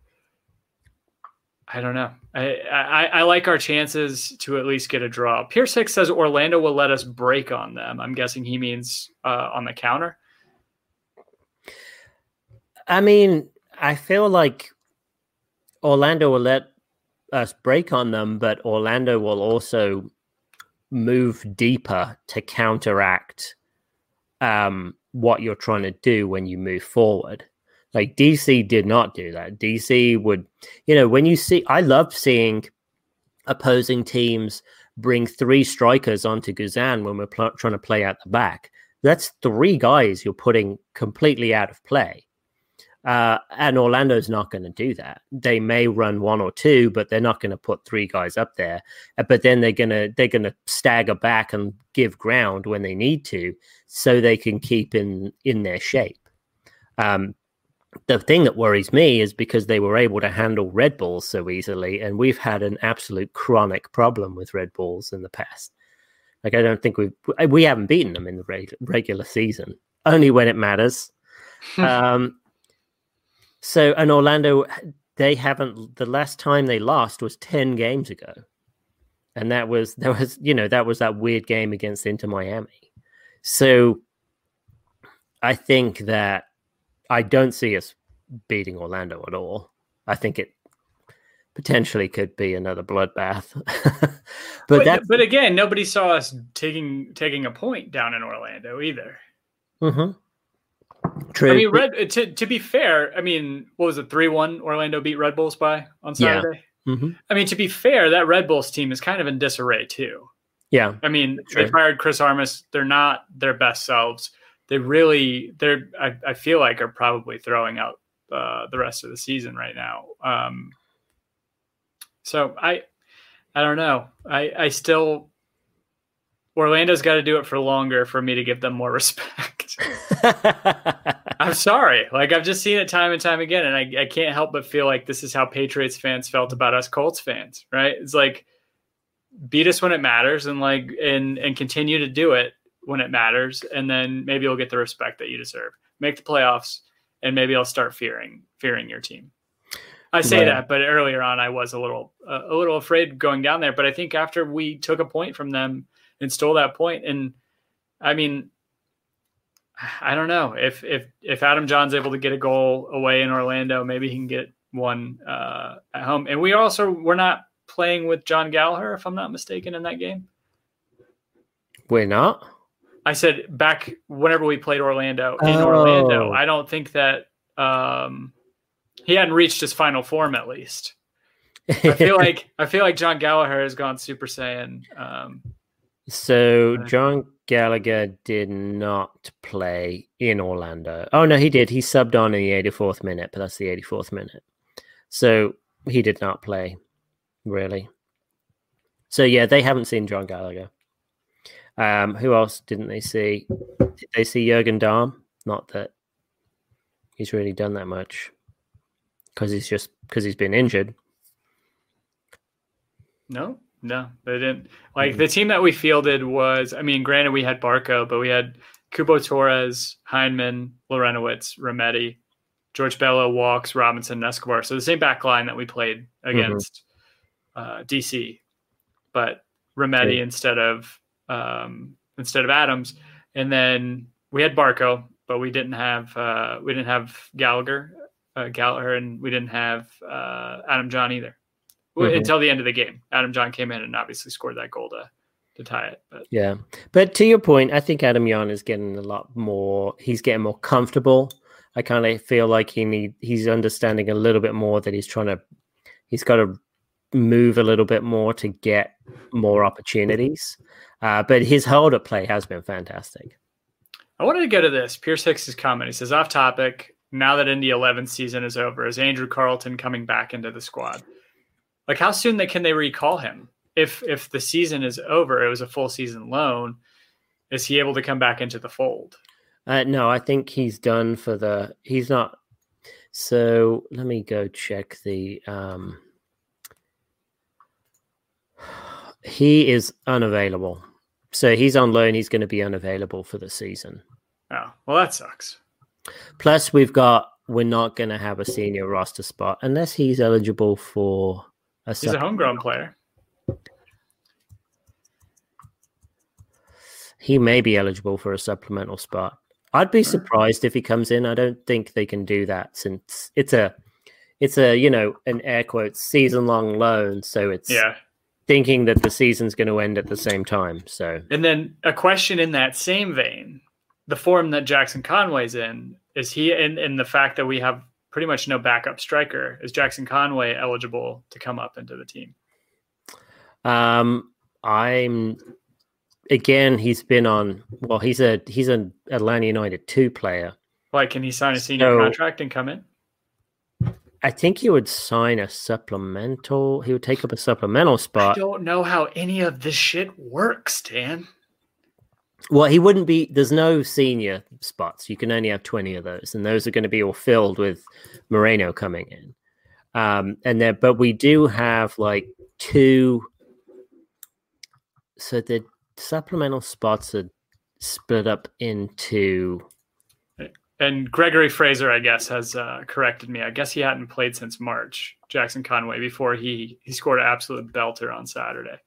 I don't know. I, I I like our chances to at least get a draw. Pierce Hicks says Orlando will let us break on them. I'm guessing he means uh, on the counter. I mean, I feel like Orlando will let us break on them, but Orlando will also move deeper to counteract um, what you're trying to do when you move forward. Like DC did not do that. DC would, you know, when you see, I love seeing opposing teams bring three strikers onto Guzan when we're pl- trying to play out the back. That's three guys you're putting completely out of play. Uh, and Orlando's not going to do that. They may run one or two, but they're not going to put three guys up there. Uh, But then they're gonna they're gonna stagger back and give ground when they need to, so they can keep in in their shape. Um, the thing that worries me is because they were able to handle Red Bulls so easily, and we've had an absolute chronic problem with Red Bulls in the past. Like I don't think we've we haven't beaten them in the reg- regular season, only when it matters. um, so, and Orlando, they haven't. The last time they lost was ten games ago, and that was that was you know that was that weird game against Inter Miami. So, I think that I don't see us beating Orlando at all. I think it potentially could be another bloodbath. but, But, but again, nobody saw us taking taking a point down in Orlando either. Mhm. I mean, Red. To to be fair, I mean, what was it? Three one. Orlando beat Red Bulls by on Yeah. Saturday. Mhm. I mean, to be fair, that Red Bulls team is kind of in disarray too. yeah, I mean, they fired Chris Armas. They're not their best selves. They really, they're. I, I feel like are probably throwing out uh, the rest of the season right now. Um, so I, I don't know. I, I still. Orlando's got to do it for longer for me to give them more respect. I'm sorry. Like I've just seen it time and time again, and I, I can't help but feel like this is how Patriots fans felt about us Colts fans, right? It's like beat us when it matters and like and and continue to do it when it matters, and then maybe you'll get the respect that you deserve. Make the playoffs, and maybe I'll start fearing fearing your team. I say Right. that, but earlier on I was a little uh, a little afraid going down there. But I think after we took a point from them and stole that point, and I mean, I don't know if if if Adam Jahn's able to get a goal away in Orlando, maybe he can get one uh, at home. And we also we're not playing with Jon Gallagher, if I'm not mistaken, in that game. We're not. I said back whenever we played Orlando in Oh. Orlando. I don't think that um, he hadn't reached his final form at least. I feel like I feel like Jon Gallagher has gone Super Saiyan. Um, So Right. Jon Gallagher did not play in Orlando. Oh no, he did. He subbed on in the 84th minute, but that's the 84th minute. So he did not play, really. So yeah, they haven't seen Jon Gallagher. Um, who else didn't they see? Did they see Jurgen Damm? Not that he's really done that much because he's just because he's been injured. no, no, they didn't. Like the team that we fielded was, I mean, granted we had Barco, but we had Cubo Torres, Hyndman, Larentowicz, Remedi, George Bello, Walkes, Robinson, and Escobar. So the same back line that we played against uh, DC, but Remedi Okay. instead of um, instead of Adams, and then we had Barco, but we didn't have uh, we didn't have Gallagher, uh, Gallagher, and we didn't have uh, Adam Jahn either Mhm. until the end of the game. Adam Jahn came in and obviously scored that goal to to tie it. But Yeah. But to your point, I think Adam Jahn is getting a lot more he's getting more comfortable. I kind of feel like he need he's understanding a little bit more that he's trying to he's got to move a little bit more to get more opportunities. Uh, but his hold up play has been fantastic. I wanted to go to this. Pierce Hicks's comment. He says, off topic, now that Indy 11 season is over, is Andrew Carleton coming back into the squad? Like, how soon they, can they recall him? If if the season is over, it was a full season loan, is he able to come back into the fold? Uh, no, I think he's done for the. He's not. So let me go check the. Um, he is unavailable. So he's on loan. He's going to be unavailable for the season. Oh, well, that sucks. Plus, we've got. We're not going to have a senior roster spot unless he's eligible for a. He's a homegrown player. he may be eligible for a supplemental spot. I'd be surprised if he comes in. I don't think they can do that since it's a it's a you know an air quotes season long loan, so it's Yeah. thinking that the season's going to end at the same time. So And then a question in that same vein the form that Jackson Conway's in, is he in, in the fact that we have pretty much no backup striker? Is Jackson Conway eligible to come up into the team? um, I'm again. He's been on. Well, he's a he's an Atlanta United two player. Like, can he sign a senior So- contract and come in? I think he would sign a supplemental. He would take up a supplemental spot. I don't know how any of this shit works, Dan. Well, he wouldn't be. There's no senior spots. You can only have 20 of those, and those are going to be all filled with Moreno coming in. Um, and then, but we do have like two. So the supplemental spots are split up into. And Gregory Fraser, I guess, has uh, corrected me. I guess he hadn't played since March. Jackson Conway before he he scored an absolute belter on Saturday.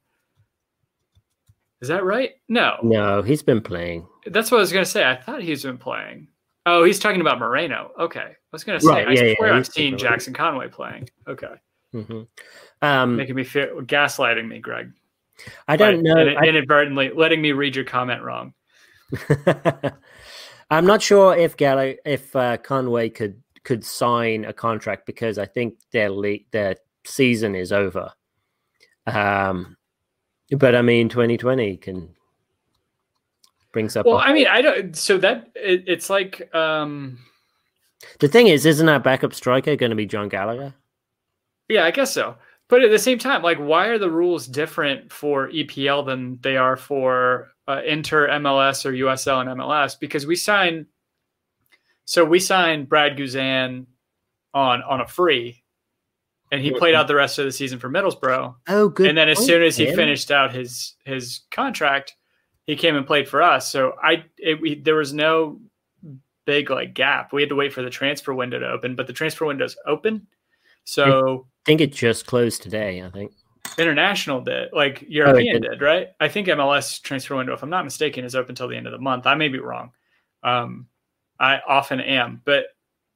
Is that right? No, No, he's been playing. that's what I was gonna say. I thought he's been playing. Oh, he's talking about Moreno. Okay, I was gonna say. Right, I yeah, yeah, swear I've seen. Jackson Conway playing. Okay, hmm Um, making me feel gaslighting me, Greg. I don't By know. in- I- inadvertently letting me read your comment wrong. I'm not sure if Gallo, if uh, Conway could could sign a contract because I think their le- their season is over. Um, but I mean, 2020 can brings up. Well, I mean, I don't. So that it, it's like. um the thing is, isn't our backup striker going to be John Gallagher? Yeah, I guess so. But at the same time, like, why are the rules different for EPL than they are for uh, Inter MLS or USL and MLS? Because we sign, so we signed Brad Guzan on on a free, and he played out the rest of the season for Middlesbrough. Oh, good. and then as soon as he Tim. finished out his his contract, he came and played for us. So I it, we, there was no big like gap. We had to wait for the transfer window to open, but the transfer window's open. So I think it just closed today. I think. international did, like European did. did, right? I think MLS transfer window, if I'm not mistaken, is open till the end of the month. I may be wrong. Um, I often am, but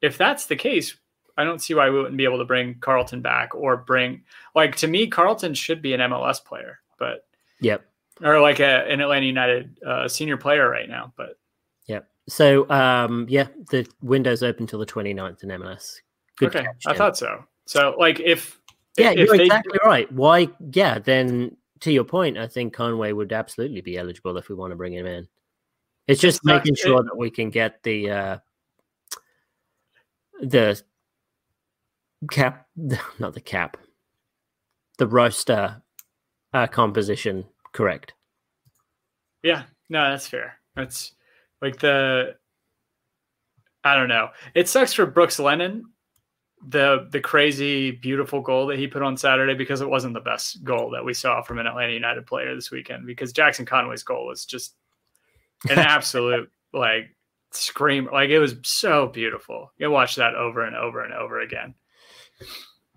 if that's the case, I don't see why we wouldn't be able to bring Carleton back or bring like to me, Carleton should be an MLS player, but Yep. or like a, an Atlanta United uh, senior player right now. But Yep. So, um, yeah, the window's open till the 29th in MLS. Good okay, catch, I thought so. So like if Yeah, if you're they- exactly right. Why? Yeah, then to your point, I think Conway would absolutely be eligible if we want to bring him in. It's just It's not- making it- sure that we can get the uh the cap, not the cap, the roaster uh, composition correct. Yeah, no, that's fair. That's like the I don't know. It sucks for Brooks Lennon, the the crazy beautiful goal that he put on Saturday because it wasn't the best goal that we saw from an Atlanta United player this weekend because Jackson Conway's goal was just an absolute like scream like it was so beautiful. You watch that over and over and over again.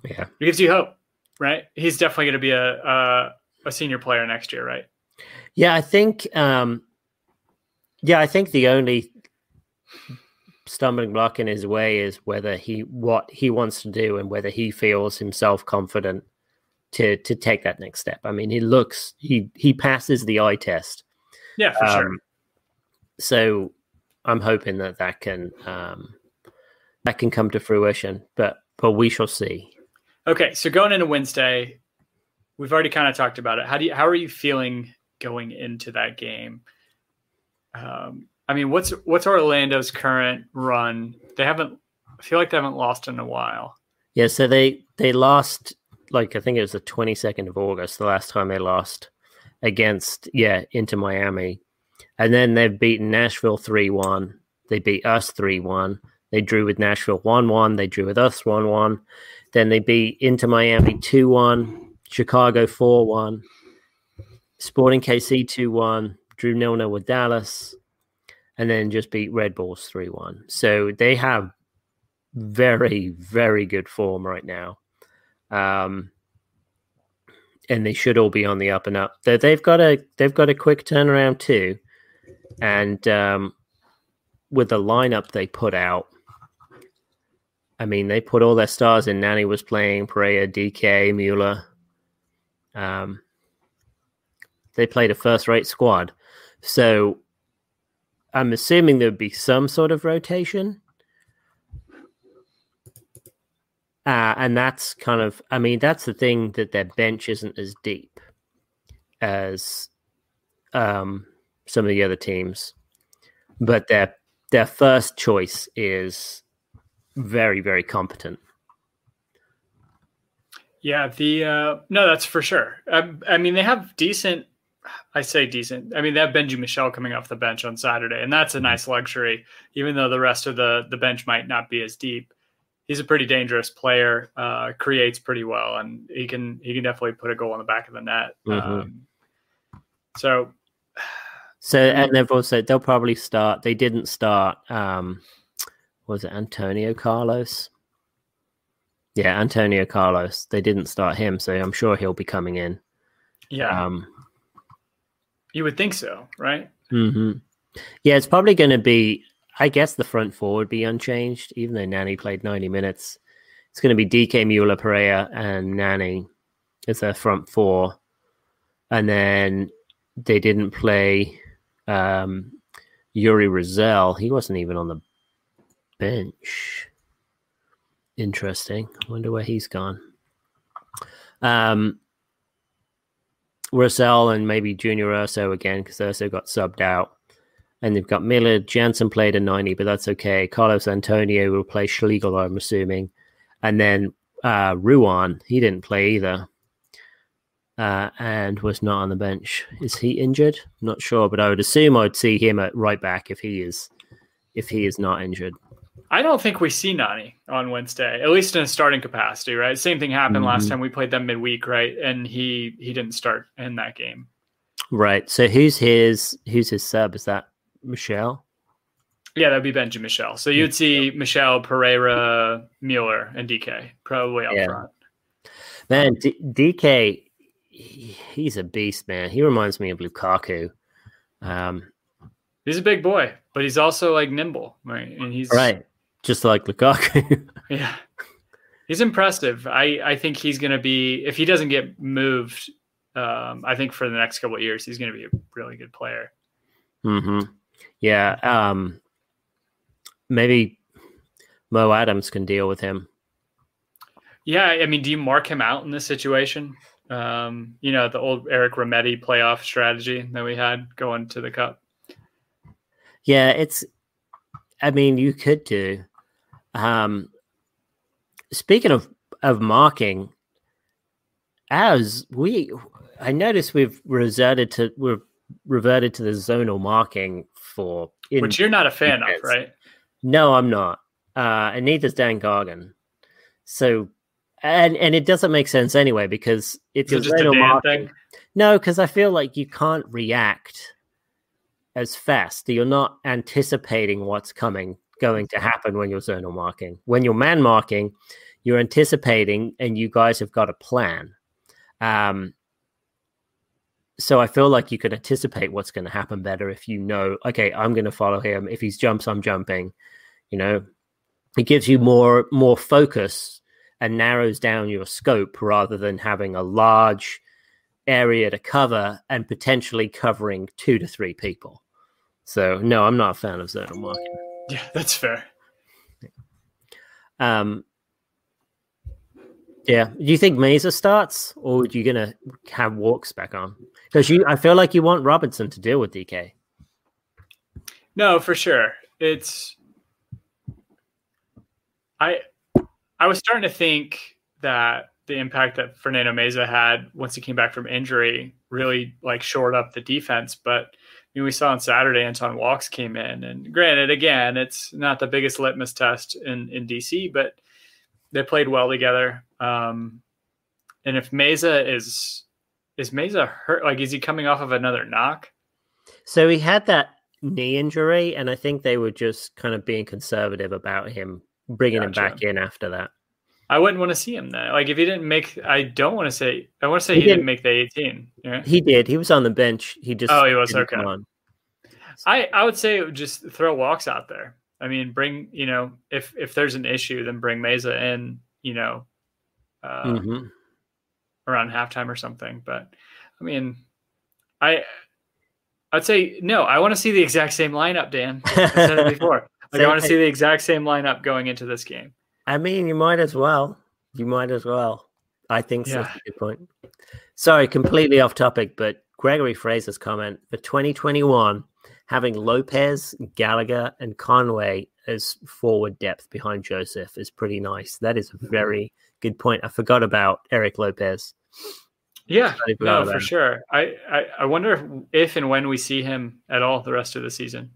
Yeah. It gives you hope, right? He's definitely going to be a, a a senior player next year, right? Yeah, I think. Um, yeah, I think the only stumbling block in his way is whether he what he wants to do and whether he feels himself confident to to take that next step. I mean, he looks he he passes the eye test, Yeah, for sure. Um, so I'm hoping that that can um, that can come to fruition. But but we shall see. Okay, so going into Wednesday, we've already kind of talked about it. How do you how are you feeling going into that game? Um, I mean, what's what's Orlando's current run? They haven't. I feel like they haven't lost in a while. Yeah, so they they lost like I think it was the 22nd of August, the last time they lost against yeah, Inter Miami. And then they've beaten Nashville 3-1. They beat us 3-1. They drew with Nashville 1-1, they drew with us 1-1. Then they beat Inter Miami 2-1, Chicago 4-1, Sporting KC 2-1, drew nil-nil with Dallas, and then just beat Red Bulls 3-1. So they have very, very good form right now. Um, and they should all be on the up and up. They, they've got a they've got a quick turnaround too, and um, with the lineup they put out, I mean they put all their stars in. Nani was playing Pereyra, DK, Mueller. Um, they played a first rate squad, so I'm assuming there'd be some sort of rotation. Uh, and that's kind of, I mean, that's the thing that their bench isn't as deep as um, some of the other teams, but their their first choice is very very competent. Yeah, the uh, no, that's for sure. I, I mean, they have decent. I say decent. I mean, they have Benji Michel coming off the bench on Saturday, and that's a nice luxury. Even though the rest of the the bench might not be as deep, he's a pretty dangerous player. Uh, creates pretty well, and he can he can definitely put a goal on the back of the net. Mhm. Um, so So, and they've also they'll probably start. They didn't start. Um, was it Antonio Carlos? Yeah, Antonio Carlos. They didn't start him, so I'm sure he'll be coming in. yeah, Um, you would think so, right? hmm Yeah, it's probably going to be. I guess the front four would be unchanged, even though Nani played 90 minutes. It's going to be DK Mueller, Pereyra, and Nani as their front four. And then they didn't play um, Uri Rosell. He wasn't even on the bench. Interesting. Wonder where he's gone. Um, Rosell and maybe Junior Urso again because Urso got subbed out. And they've got Miller. Jansen played a 90, but that's okay. Carlos Antonio will play Schlegel, I'm assuming. And then uh, Ruan, he didn't play either uh, and was not on the bench. Is he injured? Not sure, but I would assume I'd see him at right back if he is if he is not injured. I don't think we see Nani on Wednesday, at least in a starting capacity, right? Same thing happened last Mhm. time we played them midweek, right? And he he didn't start in that game. Right. So who's his who's his sub? Is that Michel? Yeah, that'd be Benji Michel. So you'd see Michel, Pereyra, Mueller, and DK probably up Yeah. front. Man, D- DK, he- he's a beast, man. He reminds me of Lukaku. Um, He's a big boy, but he's also like nimble, right? And he's right, just like Lukaku. Yeah, he's impressive. I I think he's going to be if he doesn't get moved. Um, I think for the next couple of years, he's going to be a really good player. hmm Yeah. Um, maybe Mo Adams can deal with him. Yeah, I mean, do you mark him out in this situation? Um, you know, the old Eric Remedi playoff strategy that we had going to the cup. Yeah, it's. I mean, you could do. Um, speaking of of marking, as we, I noticed we've reverted to we've reverted to the zonal marking for. In, which you're not a fan of, right? No, I'm not. Uh, and neither's Dan Gargan. So, and and it doesn't make sense anyway because it's Is a just a zonal marking. thing? No, because I feel like you can't react as fast. You're not anticipating what's coming, going to happen when you're zonal marking. When you're man marking, you're anticipating, and you guys have got a plan. Um, so I feel like you could anticipate what's going to happen better if you know, okay, I'm going to follow him. If he jumps, I'm jumping. You know, it gives you more more focus and narrows down your scope rather than having a large area to cover and potentially covering two to three people. So no, I'm not a fan of zonal marking. Yeah, that's fair. Um, yeah, do you think Meza starts, or are you gonna have Walkes back on? Because you, I feel like you want Robinson to deal with DK. No, for sure. It's I I was starting to think that the impact that Fernando Meza had once he came back from injury really like shored up the defense. But We saw on Saturday Anton Walkes came in, and granted, again, it's not the biggest litmus test in in DC, but they played well together. Um, and if Meza is is Meza hurt, like is he coming off of another knock? So he had that knee injury, and I think they were just kind of being conservative about him bringing him back in after that. I wouldn't want to see him then. Like if he didn't make, I don't want to say. I want to say He he, didn't didn't- make the 18. Yeah. He did. He was on the bench. He just Oh, he was? Okay. on. I I would say just throw Walkes out there. I mean, bring you know if if there's an issue, then bring Meza in. You know, uh, Mhm. around halftime or something. But I mean, I I'd say no. I want to see the exact same lineup, Dan. I said it before. Like I want to see the exact same lineup going into this game. I mean, you might as well. You might as well. I think so. Yeah. That's a good point. Sorry, completely off topic, but Gregory Fraser's comment for 2021, having Lopez, Gallagher, and Conway as forward depth behind Josef is pretty nice. That is a mm-hmm. very good point. I forgot about Erik Lopez. Yeah, no, for him. sure. I, I I wonder if, if and when we see him at all the rest of the season.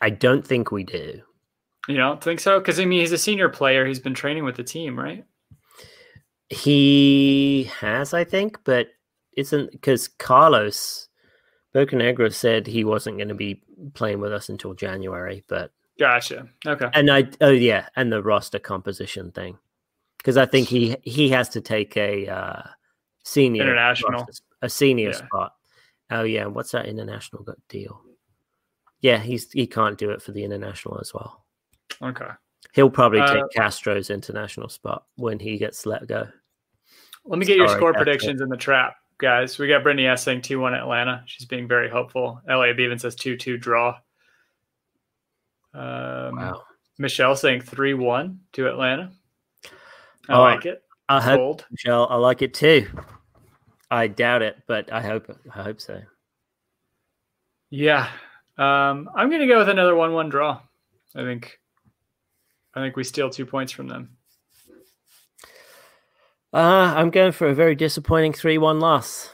I don't think we do. You don't think so? Because I mean, he's a senior player. He's been training with the team, right? He has, I think, but isn't because Carlos Bocanegra said he wasn't going to be playing with us until January. But Gotcha. Okay. and I oh yeah, and the roster composition thing because I think he he has to take a uh, senior International. roster- a senior Yeah. spot. Oh yeah, what's that international deal? Yeah, he's he can't do it for the international as well. Okay. He'll probably Uh, take Castro's international spot when he gets let go. Let me get your score it. predictions in the trap, guys. We got Brittany S saying 2 1 Atlanta. She's being very hopeful. LA Beaven says 2 2 draw. Um, Wow. Michelle saying 3 1 to Atlanta. I Oh, like it. I hope Bold. Michelle, I like it too. I doubt it, but I hope I hope so. Yeah. Um, I'm going to go with another 1 1 draw. I think. I think we steal two points from them. Uh, I'm going for a very disappointing three-one loss.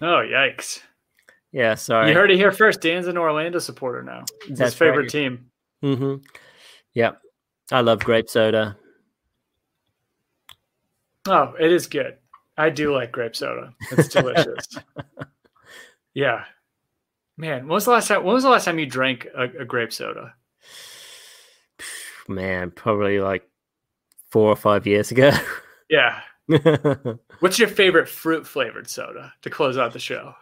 Oh, yikes. Yeah, sorry. You heard it here first. Dan's an Orlando supporter now. It's his favorite right. team. Mm-hmm. Yep. I love grape soda. Oh, it is good. I do like grape soda. It's delicious. yeah. Man, when was the last time when was the last time you drank a, a grape soda? Man, probably like four or five years ago. Yeah. What's your favorite fruit flavored soda to close out the show?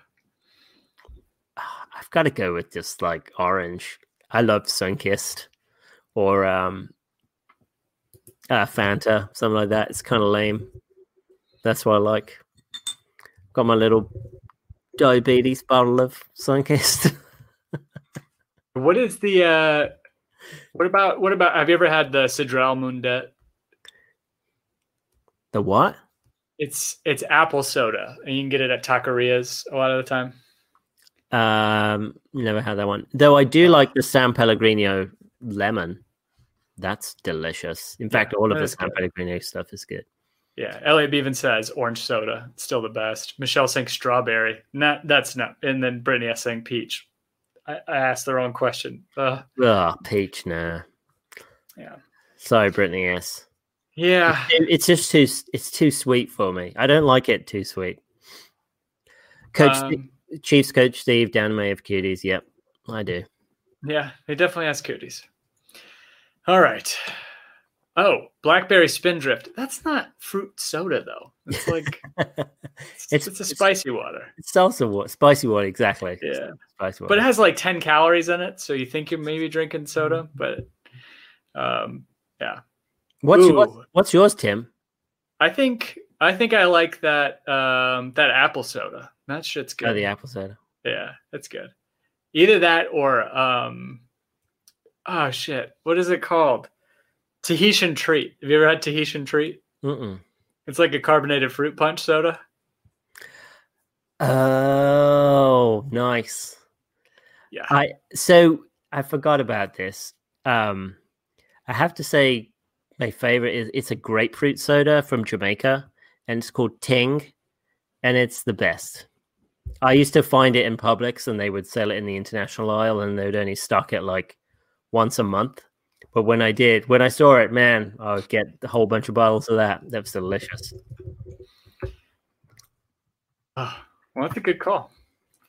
I've got to go with just like orange. I love Sunkist or um, uh, Fanta, something like that. It's kind of lame. That's what I like. Got my little diabetes bottle of Sunkist. What is the uh what about what about have you ever had the Sidral Mundet? The what? It's it's apple soda, and you can get it at taquerias a lot of the time. Um, never had that one. Though I do like the San Pellegrino lemon. That's delicious. In fact, all of the San good. Pellegrino stuff is good. Yeah, Elliot even says orange soda, still the best. Michelle saying strawberry, not that's not, and then Brittany is saying peach. I, I asked the wrong question. Uh, Oh, peach, nah. yeah, Sorry, Brittany. Yes, yeah. It- it's just too. It's too sweet for me. I don't like it too sweet. Coach Um, Chiefs coach Steve down May of cuties. Yep, I do. Yeah, he definitely has cuties. All right. Oh, blackberry spindrift. That's not fruit soda though. It's like it's, It's- it's a it's- spicy water. It's salsa water, spicy water, exactly. Yeah. spicy water. But it has like 10 calories in it, so you think you're maybe drinking soda, but um yeah. what's yours, what's yours, Tim? I think I think I like that um that apple soda. That shit's good. Oh, the apple soda. Yeah, that's good. Either that or um oh shit. What is it called? Tahitian treat. Have you ever had Tahitian treat? Mm-mm. It's like a carbonated fruit punch soda. Oh, nice. Yeah. I so I forgot about this. Um, I have to say, my favorite is it's a grapefruit soda from Jamaica, and it's called Ting, and it's the best. I used to find it in Publix, and they would sell it in the international aisle, and they would only stock it like once a month. But when I did, when I saw it, man, I would get a whole bunch of bottles of that. That was delicious. Oh, well, that's a good call.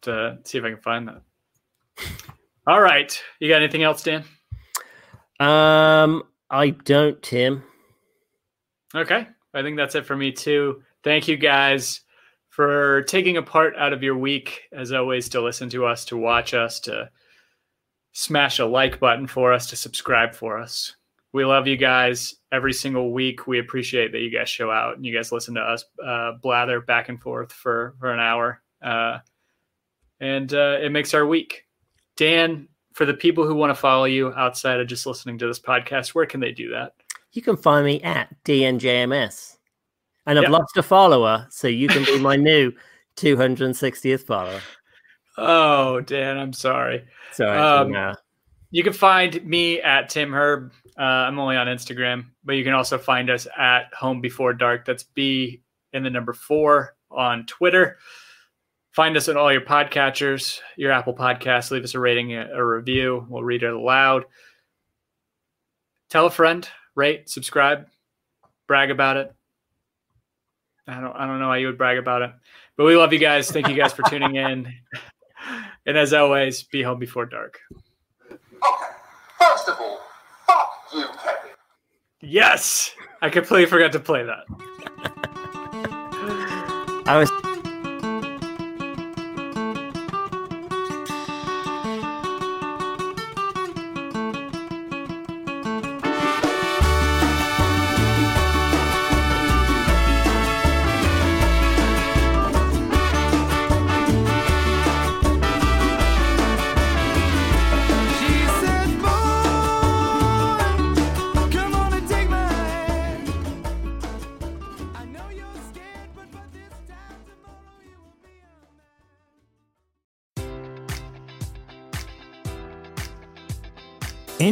To see if I can find that. All right. You got anything else, Dan? Um, I don't, Tim. Okay. I think that's it for me too. Thank you guys for taking a part out of your week, as always, to listen to us, to watch us, to smash a like button for us, to subscribe for us. We love you guys every single week. We appreciate that you guys show out and you guys listen to us uh, blather back and forth for, for an hour. Uh, and uh, it makes our week. Dan, for the people who want to follow you outside of just listening to this podcast, where can they do that? You can find me at DNJMS. And I've Yeah. lost a follower, so you can be my new 260th follower. Oh, Dan, I'm sorry. So Um, You can find me at Tim Herb. Uh, I'm only on Instagram, but you can also find us at Home Before Dark. That's B in the number four on Twitter. Find us on all your podcatchers, your Apple Podcasts. Leave us a rating, a, a review. We'll read it aloud. Tell a friend, rate, subscribe, brag about it. I don't, I don't know how you would brag about it, but we love you guys. Thank you guys for tuning in. And as always, be home before dark. Okay, first of all, fuck you, Kevin. Yes, I completely forgot to play that. I was